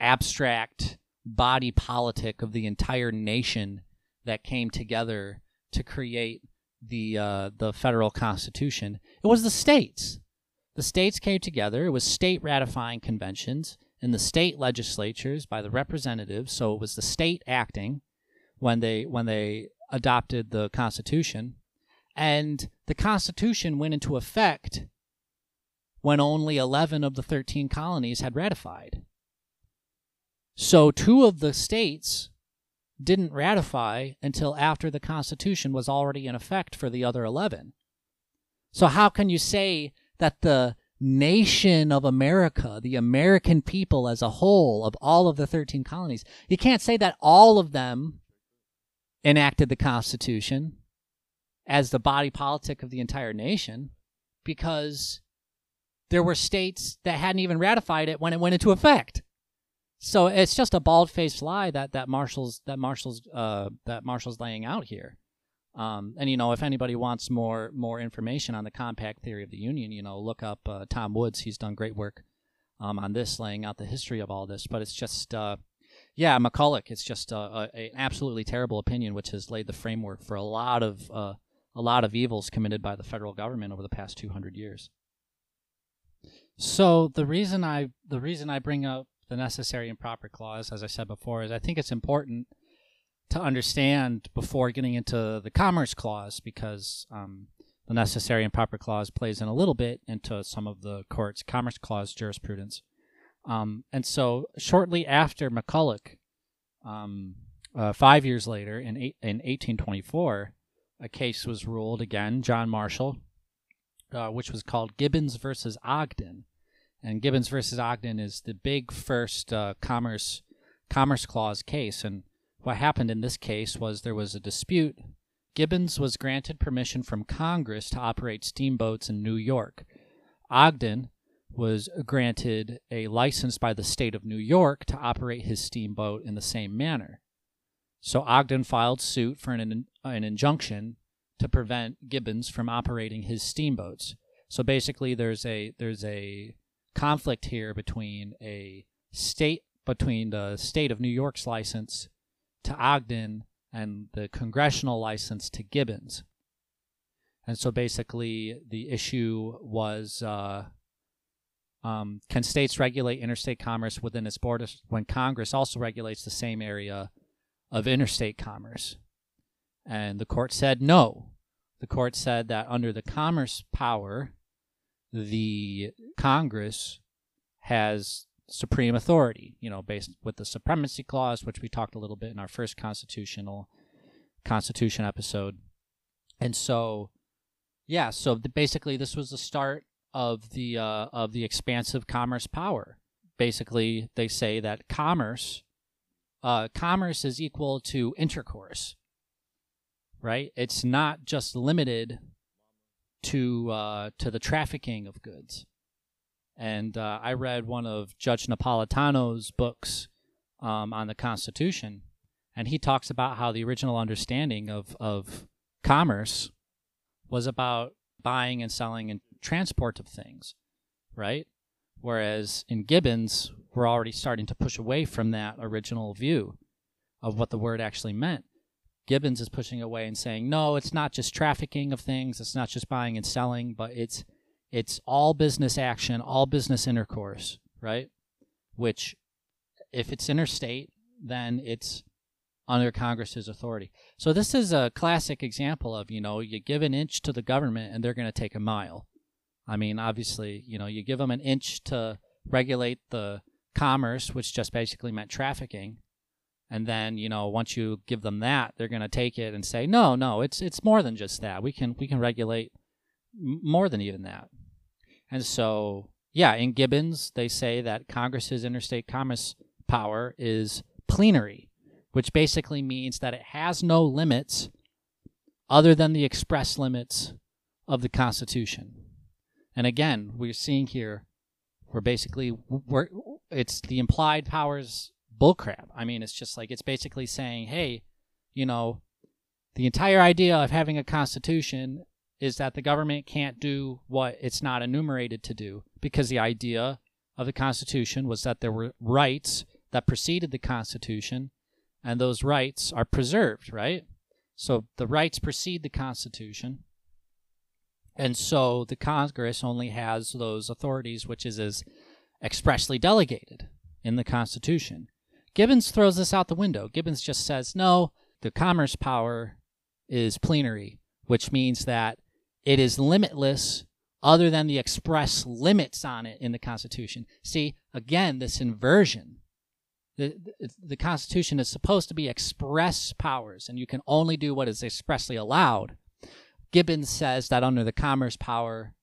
abstract body politic of the entire nation that came together to create the uh, the federal constitution. It was the states. The states came together. It was state ratifying conventions in the state legislatures by the representatives. So it was the state acting when they when they adopted the Constitution, and the Constitution went into effect when only 11 of the 13 colonies had ratified. So two of the states didn't ratify until after the Constitution was already in effect for the other 11. So how can you say that the nation of America, the American people as a whole of all of the 13 colonies, you can't say that all of them enacted the Constitution as the body politic of the entire nation because there were states that hadn't even ratified it when it went into effect. So it's just a bald-faced lie that that Marshall's that Marshall's uh, that Marshall's laying out here. Um, and you know, if anybody wants more more information on the compact theory of the union, you know, look up uh, Tom Woods. He's done great work um, on this, laying out the history of all this. But it's just, uh, yeah, McCulloch. It's just uh, an absolutely terrible opinion, which has laid the framework for a lot of uh, a lot of evils committed by the federal government over the past 200 years. So the reason I the reason I bring up the necessary and proper clause, as I said before, is I think it's important to understand before getting into the commerce clause because um, the necessary and proper clause plays in a little bit into some of the court's commerce clause jurisprudence. Um, and so, shortly after McCulloch, um, uh, five years later, in, eight, in 1824, a case was ruled again, John Marshall, uh, which was called Gibbons versus Ogden. And Gibbons versus Ogden is the big first uh, commerce commerce clause case, and what happened in this case was there was a dispute. Gibbons was granted permission from Congress to operate steamboats in New York. Ogden was granted a license by the state of New York to operate his steamboat in the same manner. So Ogden filed suit for an, an injunction to prevent Gibbons from operating his steamboats. So basically, there's a there's a conflict here between a state between the state of New York's license to Ogden and the congressional license to Gibbons. And so basically, the issue was uh, um, can states regulate interstate commerce within its borders when Congress also regulates the same area of interstate commerce? And the court said no. The court said that under the commerce power, the Congress has supreme authority, you know, based with the supremacy clause, which we talked a little bit in our first constitutional constitution episode. And so, yeah, so the, basically this was the start of the uh, of the expansive commerce power. Basically, they say that commerce uh, commerce is equal to intercourse, right? It's not just limited to uh, to the trafficking of goods. And uh, I read one of Judge Napolitano's books um, on the Constitution, and he talks about how the original understanding of, of commerce was about buying and selling and transport of things, right? Whereas in Gibbons, we're already starting to push away from that original view of what the word actually meant. Gibbons is pushing away and saying, no, it's not just trafficking of things, it's not just buying and selling, but it's it's all business action, all business intercourse, right? Which, if it's interstate, then it's under Congress's authority. So this is a classic example of, you know, you give an inch to the government and they're going to take a mile. I mean, obviously, you know, you give them an inch to regulate the commerce, which just basically meant trafficking. And then, you know, once you give them that, they're going to take it and say, "No, no, it's it's more than just that. We can we can regulate more than even that." And so, yeah, in Gibbons, they say that Congress's interstate commerce power is plenary, which basically means that it has no limits other than the express limits of the Constitution. And again, we're seeing here, we're basically, we're, it's the implied powers bullcrap. I mean, it's just like, it's basically saying, hey, you know, the entire idea of having a constitution is that the government can't do what it's not enumerated to do because the idea of the Constitution was that there were rights that preceded the Constitution and those rights are preserved, right? So the rights precede the Constitution. And so the Congress only has those authorities which is as expressly delegated in the Constitution. Gibbons throws this out the window. Gibbons just says, no, the commerce power is plenary, which means that it is limitless other than the express limits on it in the Constitution. See, again, this inversion. The, the, the, Constitution is supposed to be express powers, and you can only do what is expressly allowed. Gibbons says that under the commerce power,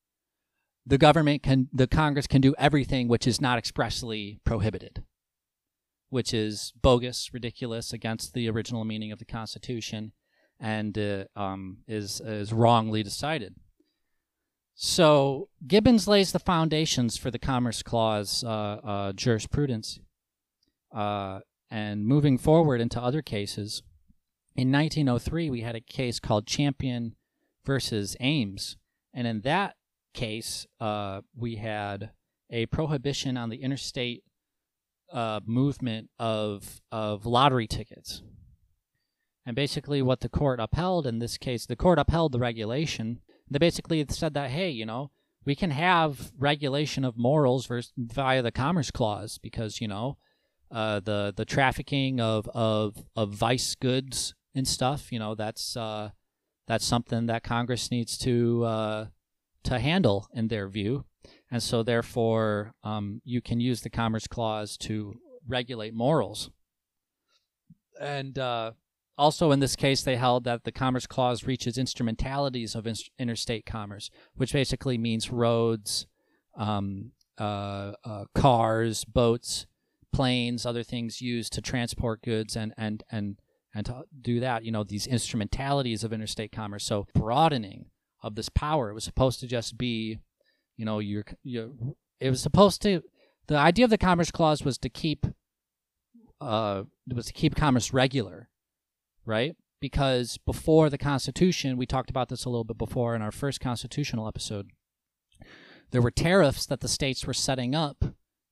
the government can, the Congress can do everything which is not expressly prohibited, which is bogus, ridiculous, against the original meaning of the Constitution, and uh, um, is is wrongly decided. So Gibbons lays the foundations for the Commerce Clause uh, uh, jurisprudence, uh, and moving forward into other cases. In 1903, we had a case called Champion versus Ames, and in that case, uh, we had a prohibition on the interstate uh, movement of of lottery tickets and basically, what the court upheld in this case, the court upheld the regulation. They basically said that, hey, you know, we can have regulation of morals versus, via the Commerce Clause because, you know, uh, the the trafficking of, of of vice goods and stuff, you know, that's uh, that's something that Congress needs to uh, to handle in their view, and so therefore, um, you can use the Commerce Clause to regulate morals. And uh, also, in this case, they held that the Commerce Clause reaches instrumentalities of in- interstate commerce, which basically means roads, um, uh, uh, cars, boats, planes, other things used to transport goods and, and, and, and to do that, you know, these instrumentalities of interstate commerce. So, broadening of this power, it was supposed to just be, you know, your, your, it was supposed to, the idea of the Commerce Clause was to keep, uh, was to keep commerce regular right? Because before the Constitution, we talked about this a little bit before in our first constitutional episode. there were tariffs that the states were setting up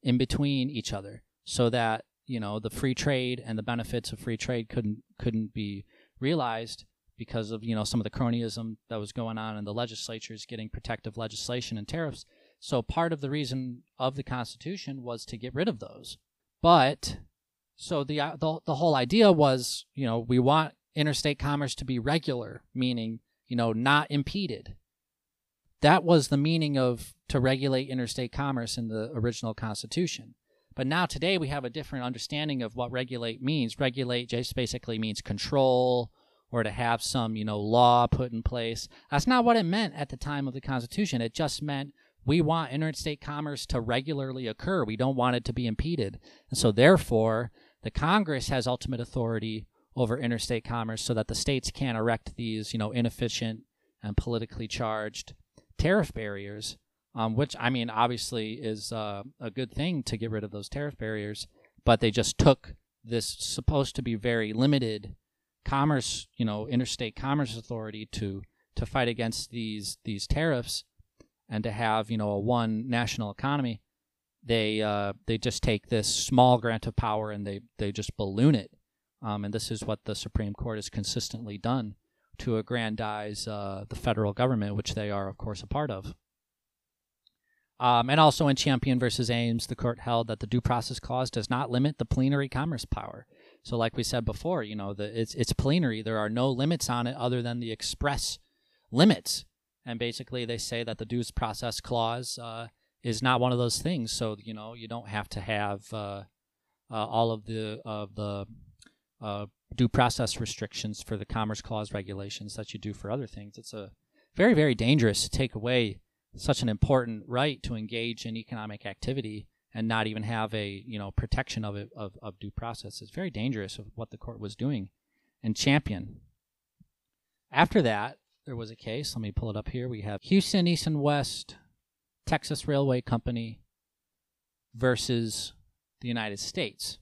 in between each other so that you know the free trade and the benefits of free trade couldn't couldn't be realized because of you know some of the cronyism that was going on in the legislatures getting protective legislation and tariffs. So part of the reason of the constitution was to get rid of those. But so the uh, the, the whole idea was you know we want interstate commerce to be regular meaning you know not impeded. That was the meaning of to regulate interstate commerce in the original constitution. But now today we have a different understanding of what regulate means. Regulate just basically means control or to have some, you know, law put in place. That's not what it meant at the time of the Constitution. It just meant we want interstate commerce to regularly occur. We don't want it to be impeded. And so therefore, the Congress has ultimate authority over interstate commerce so that the states can't erect these, you know, inefficient and politically charged tariff barriers um, which I mean, obviously is uh, a good thing to get rid of those tariff barriers. But they just took this supposed to be very limited commerce, you know, interstate commerce authority to to fight against these these tariffs and to have you know a one national economy. They uh, they just take this small grant of power and they they just balloon it. Um, and this is what the Supreme Court has consistently done to aggrandize uh, the federal government, which they are, of course, a part of. Um, and also in Champion versus Ames, the court held that the due process clause does not limit the plenary commerce power. So, like we said before, you know, the, it's it's plenary. There are no limits on it other than the express limits. And basically, they say that the due process clause uh, is not one of those things. So, you know, you don't have to have uh, uh, all of the of the uh, due process restrictions for the Commerce Clause regulations that you do for other things. It's a very, very dangerous to take away such an important right to engage in economic activity and not even have a you know protection of it of, of due process. It's very dangerous of what the court was doing. And champion. After that there was a case let me pull it up here. We have houston east and west texas railway company versus the united states.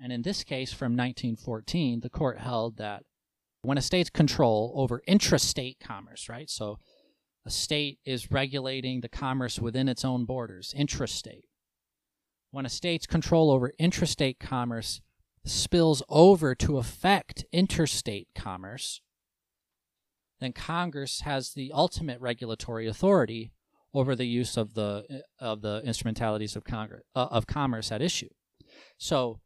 And in this case from 1914 the court held that when a state's control over intrastate commerce right? So a state is regulating the commerce within its own borders, intrastate. When a state's control over intrastate commerce spills over to affect interstate commerce, then Congress has the ultimate regulatory authority over the use of the of the instrumentalities of Congress uh, of commerce at issue. So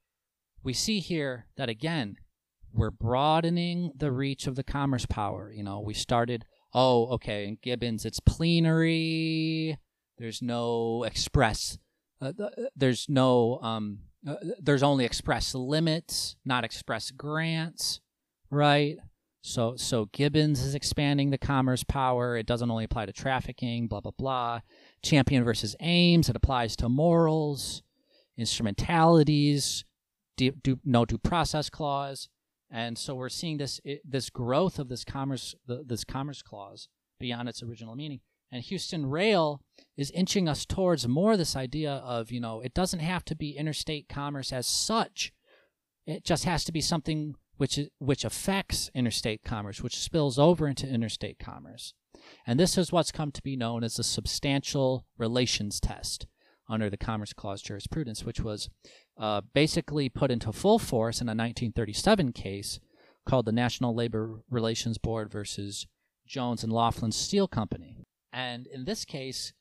we see here that again we're broadening the reach of the commerce power. You know, we started oh, okay, in Gibbons it's plenary. There's no express. Uh, uh, there's no. Um, uh, there's only express limits, not express grants, right? So, so Gibbons is expanding the commerce power. It doesn't only apply to trafficking, blah blah blah. Champion versus Ames, it applies to morals, instrumentalities, do, do, no due process clause. And so we're seeing this this growth of this commerce the, this commerce clause beyond its original meaning. And Houston Rail is inching us towards more this idea of you know it doesn't have to be interstate commerce as such. It just has to be something which which affects interstate commerce, which spills over into interstate commerce. And this is what's come to be known as the substantial relations test under the Commerce Clause jurisprudence, which was uh, basically put into full force in a 1937 case called the National Labor Relations Board versus Jones and Laughlin Steel Company. And in this case,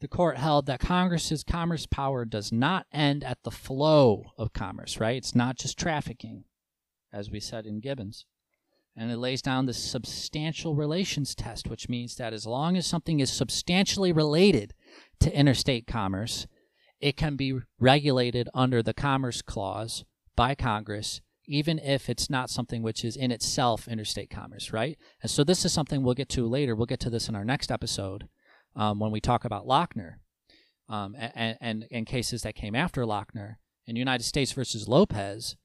the court held that Congress's commerce power does not end at the flow of commerce, right? It's not just trafficking, as we said in Gibbons. And it lays down the substantial relations test, which means that as long as something is substantially related to interstate commerce, it can be regulated under the Commerce Clause by Congress, even if it's not something which is in itself interstate commerce, right? And so this is something we'll get to later. We'll get to this in our next episode um, when we talk about Lochner um, and, and, and cases that came after Lochner. In United States versus Lopez,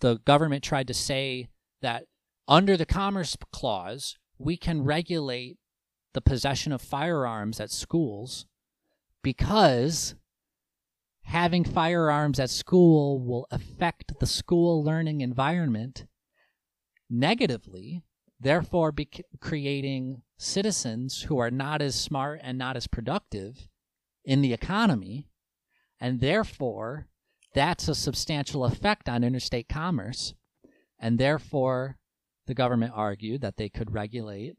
the government tried to say that under the Commerce Clause, we can regulate the possession of firearms at schools because having firearms at school will affect the school learning environment negatively, therefore be creating citizens who are not as smart and not as productive in the economy, and therefore that's a substantial effect on interstate commerce, and therefore the government argued that they could regulate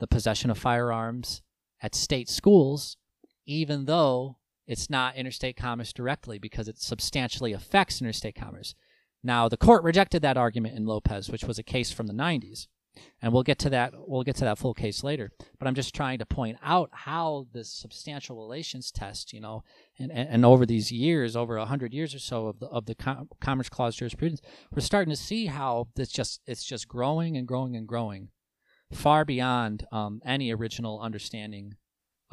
the possession of firearms at state schools, even though it's not interstate commerce directly because it substantially affects interstate commerce. Now, the court rejected that argument in Lopez, which was a case from the 90s. And we'll get to that we'll get to that full case later. But I'm just trying to point out how this substantial relations test, you know, and, and, and over these years, over a hundred years or so of the of the Com- Commerce Clause jurisprudence, we're starting to see how this just it's just growing and growing and growing, far beyond um, any original understanding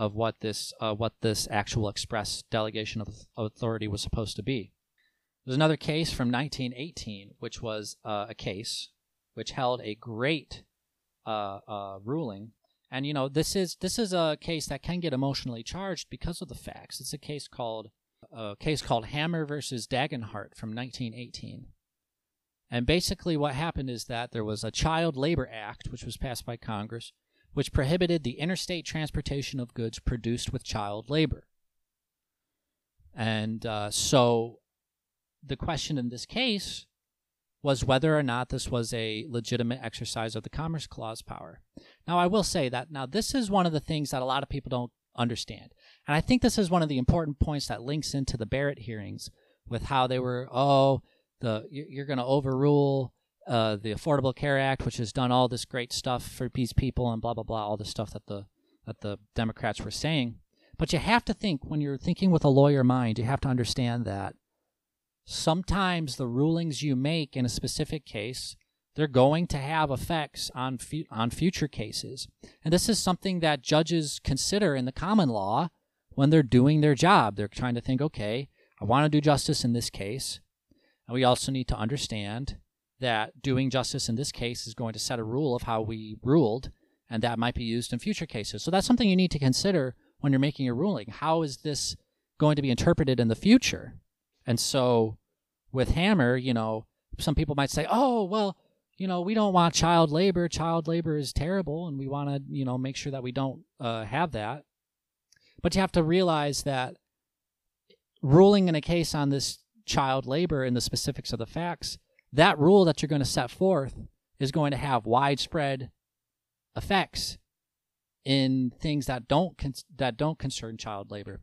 of what this uh, what this actual express delegation of authority was supposed to be. There's another case from 1918, which was uh, a case which held a great uh, uh, ruling. And you know, this is this is a case that can get emotionally charged because of the facts. It's a case called a case called Hammer versus Dagenhart from 1918. And basically, what happened is that there was a Child Labor Act, which was passed by Congress, which prohibited the interstate transportation of goods produced with child labor. And uh, so the question in this case was whether or not this was a legitimate exercise of the Commerce Clause power. Now, I will say that now this is one of the things that a lot of people don't understand. And I think this is one of the important points that links into the Barrett hearings with how they were, oh, the you're going to overrule uh, the Affordable Care Act, which has done all this great stuff for these people and blah blah blah, all the stuff that the that the Democrats were saying. But you have to think when you're thinking with a lawyer mind, you have to understand that sometimes the rulings you make in a specific case they're going to have effects on fu- on future cases. And this is something that judges consider in the common law when they're doing their job. They're trying to think okay i want to do justice in this case. And we also need to understand that doing justice in this case is going to set a rule of how we ruled and that might be used in future cases so that's something you need to consider when you're making a ruling how is this going to be interpreted in the future and so with Hammer, you know, some people might say, oh, well, you know, we don't want child labor. Child labor is terrible, and we want to, you know, make sure that we don't uh, have that. But you have to realize that ruling in a case on this child labor and the specifics of the facts, that rule that you're going to set forth is going to have widespread effects in things that don't con- that don't concern child labor.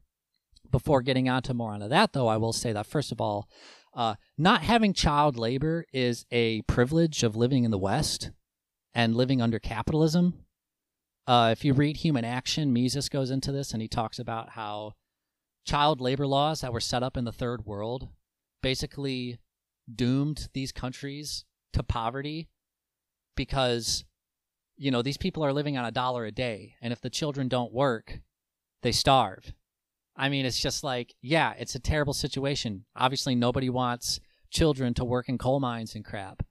Before getting onto more onto that, though, I will say that first of all, uh, not having child labor is a privilege of living in the West and living under capitalism. Uh, if you read Human Action, Mises goes into this and he talks about how child labor laws that were set up in the third world basically doomed these countries to poverty because you know these people are living on a dollar a day and if the children don't work they starve I mean, it's just like, yeah, it's a terrible situation. Obviously, nobody wants children to work in coal mines and crap.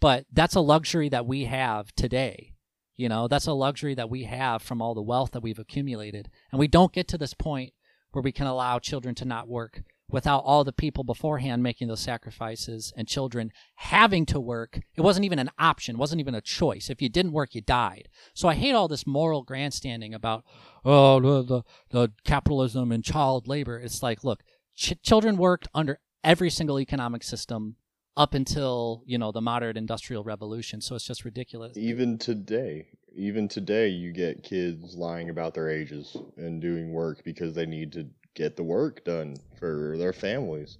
But that's a luxury that we have today. You know, that's a luxury that we have from all the wealth that we've accumulated. And we don't get to this point where we can allow children to not work without all the people beforehand making those sacrifices and children having to work. It wasn't even an option, it wasn't even a choice. If you didn't work, you died. So I hate all this moral grandstanding about, oh, the, the, the capitalism and child labor. It's like, look, ch- children worked under every single economic system up until you know the modern industrial revolution so it's just ridiculous even today even today you get kids lying about their ages and doing work because they need to get the work done for their families.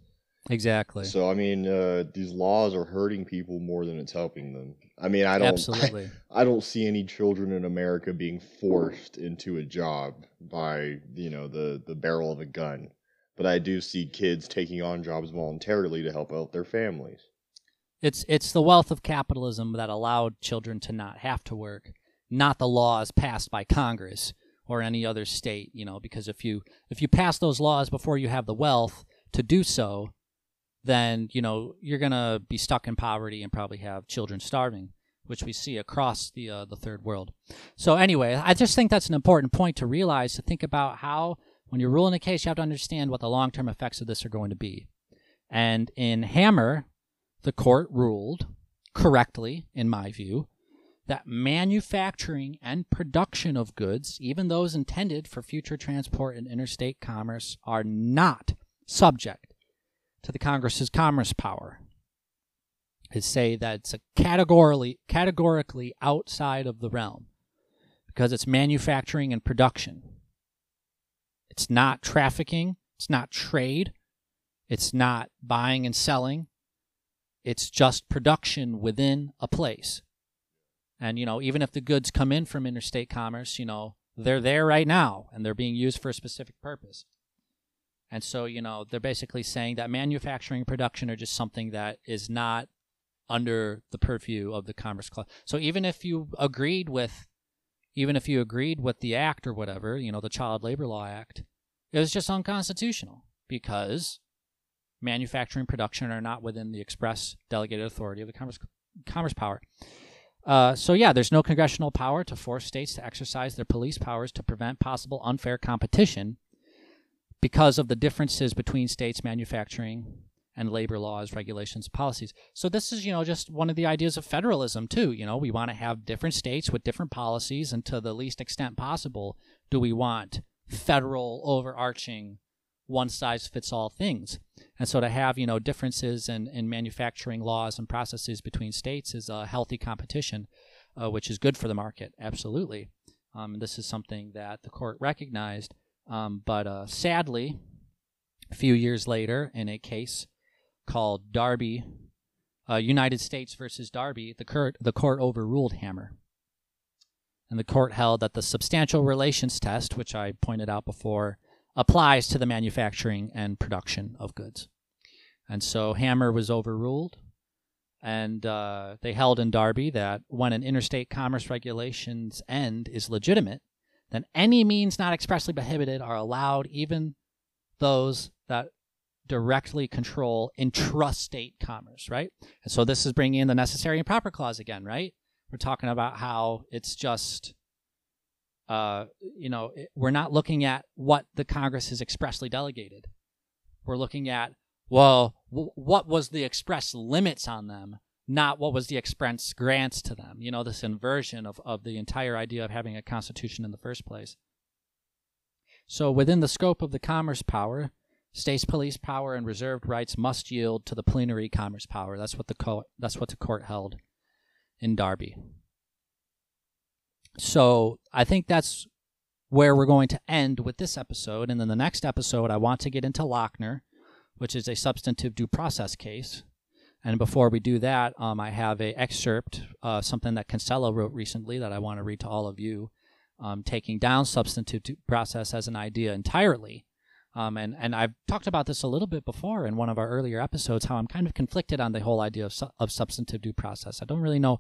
Exactly. So I mean, uh, these laws are hurting people more than it's helping them. I mean, I don't absolutely. I, I, don't see any children in America being forced into a job by you know the the barrel of a gun, but I do see kids taking on jobs voluntarily to help out their families. It's it's the wealth of capitalism that allowed children to not have to work, not the laws passed by Congress or any other state, you know, because if you if you pass those laws before you have the wealth to do so, then, you know, you're going to be stuck in poverty and probably have children starving, which we see across the uh, the third world. So anyway, I just think that's an important point to realize to think about how when you're ruling a case, you have to understand what the long-term effects of this are going to be. And in Hammer, the court ruled correctly in my view that manufacturing and production of goods, even those intended for future transport and interstate commerce, are not subject to the Congress's commerce power. Is say that it's categorically categorically outside of the realm because it's manufacturing and production. It's not trafficking, it's not trade, it's not buying and selling. It's just production within a place. And, you know, even if the goods come in from interstate commerce, you know, they're there right now and they're being used for a specific purpose. And so, you know, they're basically saying that manufacturing production are just something that is not under the purview of the Commerce Clause. So even if you agreed with, even if you agreed with the act or whatever, you know, the Child Labor Law Act, it was just unconstitutional because manufacturing production are not within the express delegated authority of the Commerce, commerce power. Uh, so yeah, there's no congressional power to force states to exercise their police powers to prevent possible unfair competition because of the differences between states' manufacturing and labor laws, regulations, policies. So this is, you know, just one of the ideas of federalism too. You know, we want to have different states with different policies, and to the least extent possible, do we want federal overarching one size fits all things. And so to have, you know, differences in, in manufacturing laws and processes between states is a healthy competition, uh, which is good for the market, absolutely. Um, this is something that the court recognized. Um, but uh, sadly, a few years later, in a case called Darby, uh, United States versus Darby, the court, the court overruled Hammer. And the court held that the substantial relations test, which I pointed out before, applies to the manufacturing and production of goods. And so Hammer was overruled, and uh, they held in Darby that when an interstate commerce regulation's end is legitimate, then any means not expressly prohibited are allowed, even those that directly control intrastate commerce, right? And so this is bringing in the necessary and proper clause again, right? We're talking about how it's just uh, you know, we're not looking at what the Congress has expressly delegated. We're looking at, well, w- what was the express limits on them, not what was the express grants to them. You know, this inversion of, of the entire idea of having a constitution in the first place. So, within the scope of the commerce power, states' police power and reserved rights must yield to the plenary commerce power. That's what the co- that's what the court held in Darby. So I think that's where we're going to end with this episode. And then the next episode, I want to get into Lochner, which is a substantive due process case. And before we do that, um, I have a excerpt, uh, something that Kinsella wrote recently that I want to read to all of you, um, taking down substantive due process as an idea entirely. Um, and, and I've talked about this a little bit before in one of our earlier episodes, how I'm kind of conflicted on the whole idea of, su- of substantive due process. I don't really know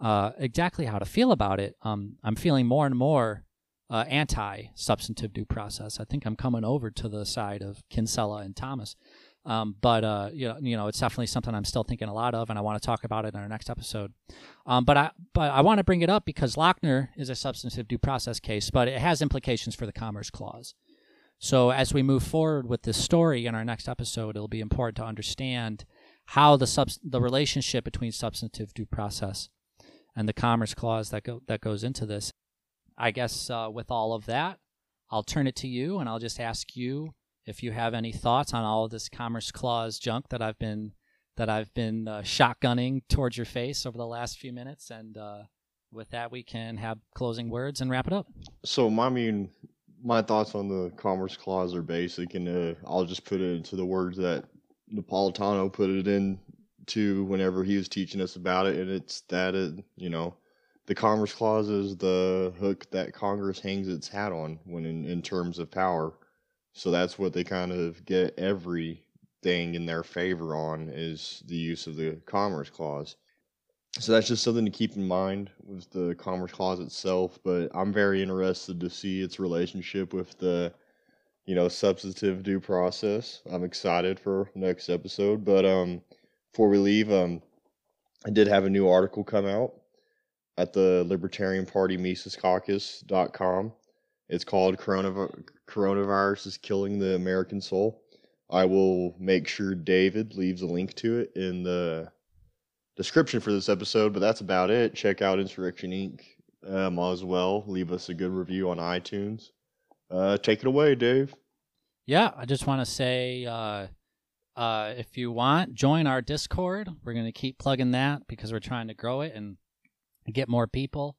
uh, exactly how to feel about it. Um, I'm feeling more and more uh, anti-substantive due process. I think I'm coming over to the side of Kinsella and Thomas. Um, but uh, you know, you know, it's definitely something I'm still thinking a lot of, and I want to talk about it in our next episode. Um, but I, but I want to bring it up because Lochner is a substantive due process case, but it has implications for the Commerce Clause. So as we move forward with this story in our next episode, it'll be important to understand how the sub- the relationship between substantive due process and the Commerce Clause that go, that goes into this. I guess uh, with all of that, I'll turn it to you, and I'll just ask you if you have any thoughts on all of this Commerce Clause junk that I've been that I've been uh, shotgunning towards your face over the last few minutes. And uh, with that, we can have closing words and wrap it up. So, I mean, my thoughts on the Commerce Clause are basic, and uh, I'll just put it into the words that Napolitano put it in to whenever he was teaching us about it, and it's that it, you know, the Commerce Clause is the hook that Congress hangs its hat on when in, in terms of power. So that's what they kind of get everything in their favor on is the use of the Commerce Clause. So that's just something to keep in mind with the Commerce Clause itself. But I'm very interested to see its relationship with the, you know, substantive due process. I'm excited for next episode. But um, before we leave, um, I did have a new article come out at the Libertarian Party Mises Caucus.com. It's called Coronavirus is Killing the American Soul. I will make sure David leaves a link to it in the description for this episode, but that's about it. Check out Insurrection Inc. Um, as well. Leave us a good review on iTunes. Uh, take it away, Dave. Yeah, I just want to say uh, uh, if you want, join our Discord. We're going to keep plugging that because we're trying to grow it and get more people.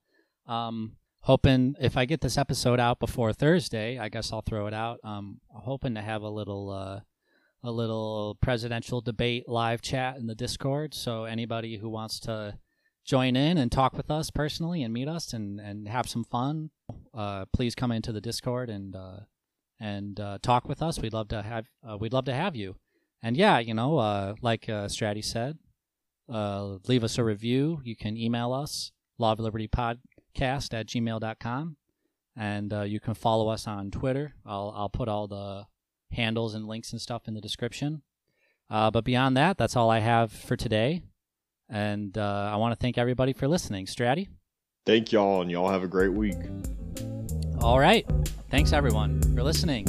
Um, hoping if I get this episode out before Thursday, I guess I'll throw it out. Um, hoping to have a little uh, a little presidential debate live chat in the Discord. So anybody who wants to join in and talk with us personally and meet us and, and have some fun, uh, please come into the Discord and uh, and uh, talk with us. We'd love to have uh, we'd love to have you. And yeah, you know, uh, like uh, Stratty said, uh, leave us a review. You can email us law of liberty podcast at gmail.com and uh, you can follow us on Twitter. I'll I'll put all the handles and links and stuff in the description. Uh, but beyond that, that's all I have for today. And uh, I want to thank everybody for listening. Stratty? Thank y'all, and y'all have a great week. All right. Thanks, everyone, for listening.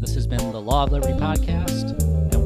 This has been the Law of Liberty podcast,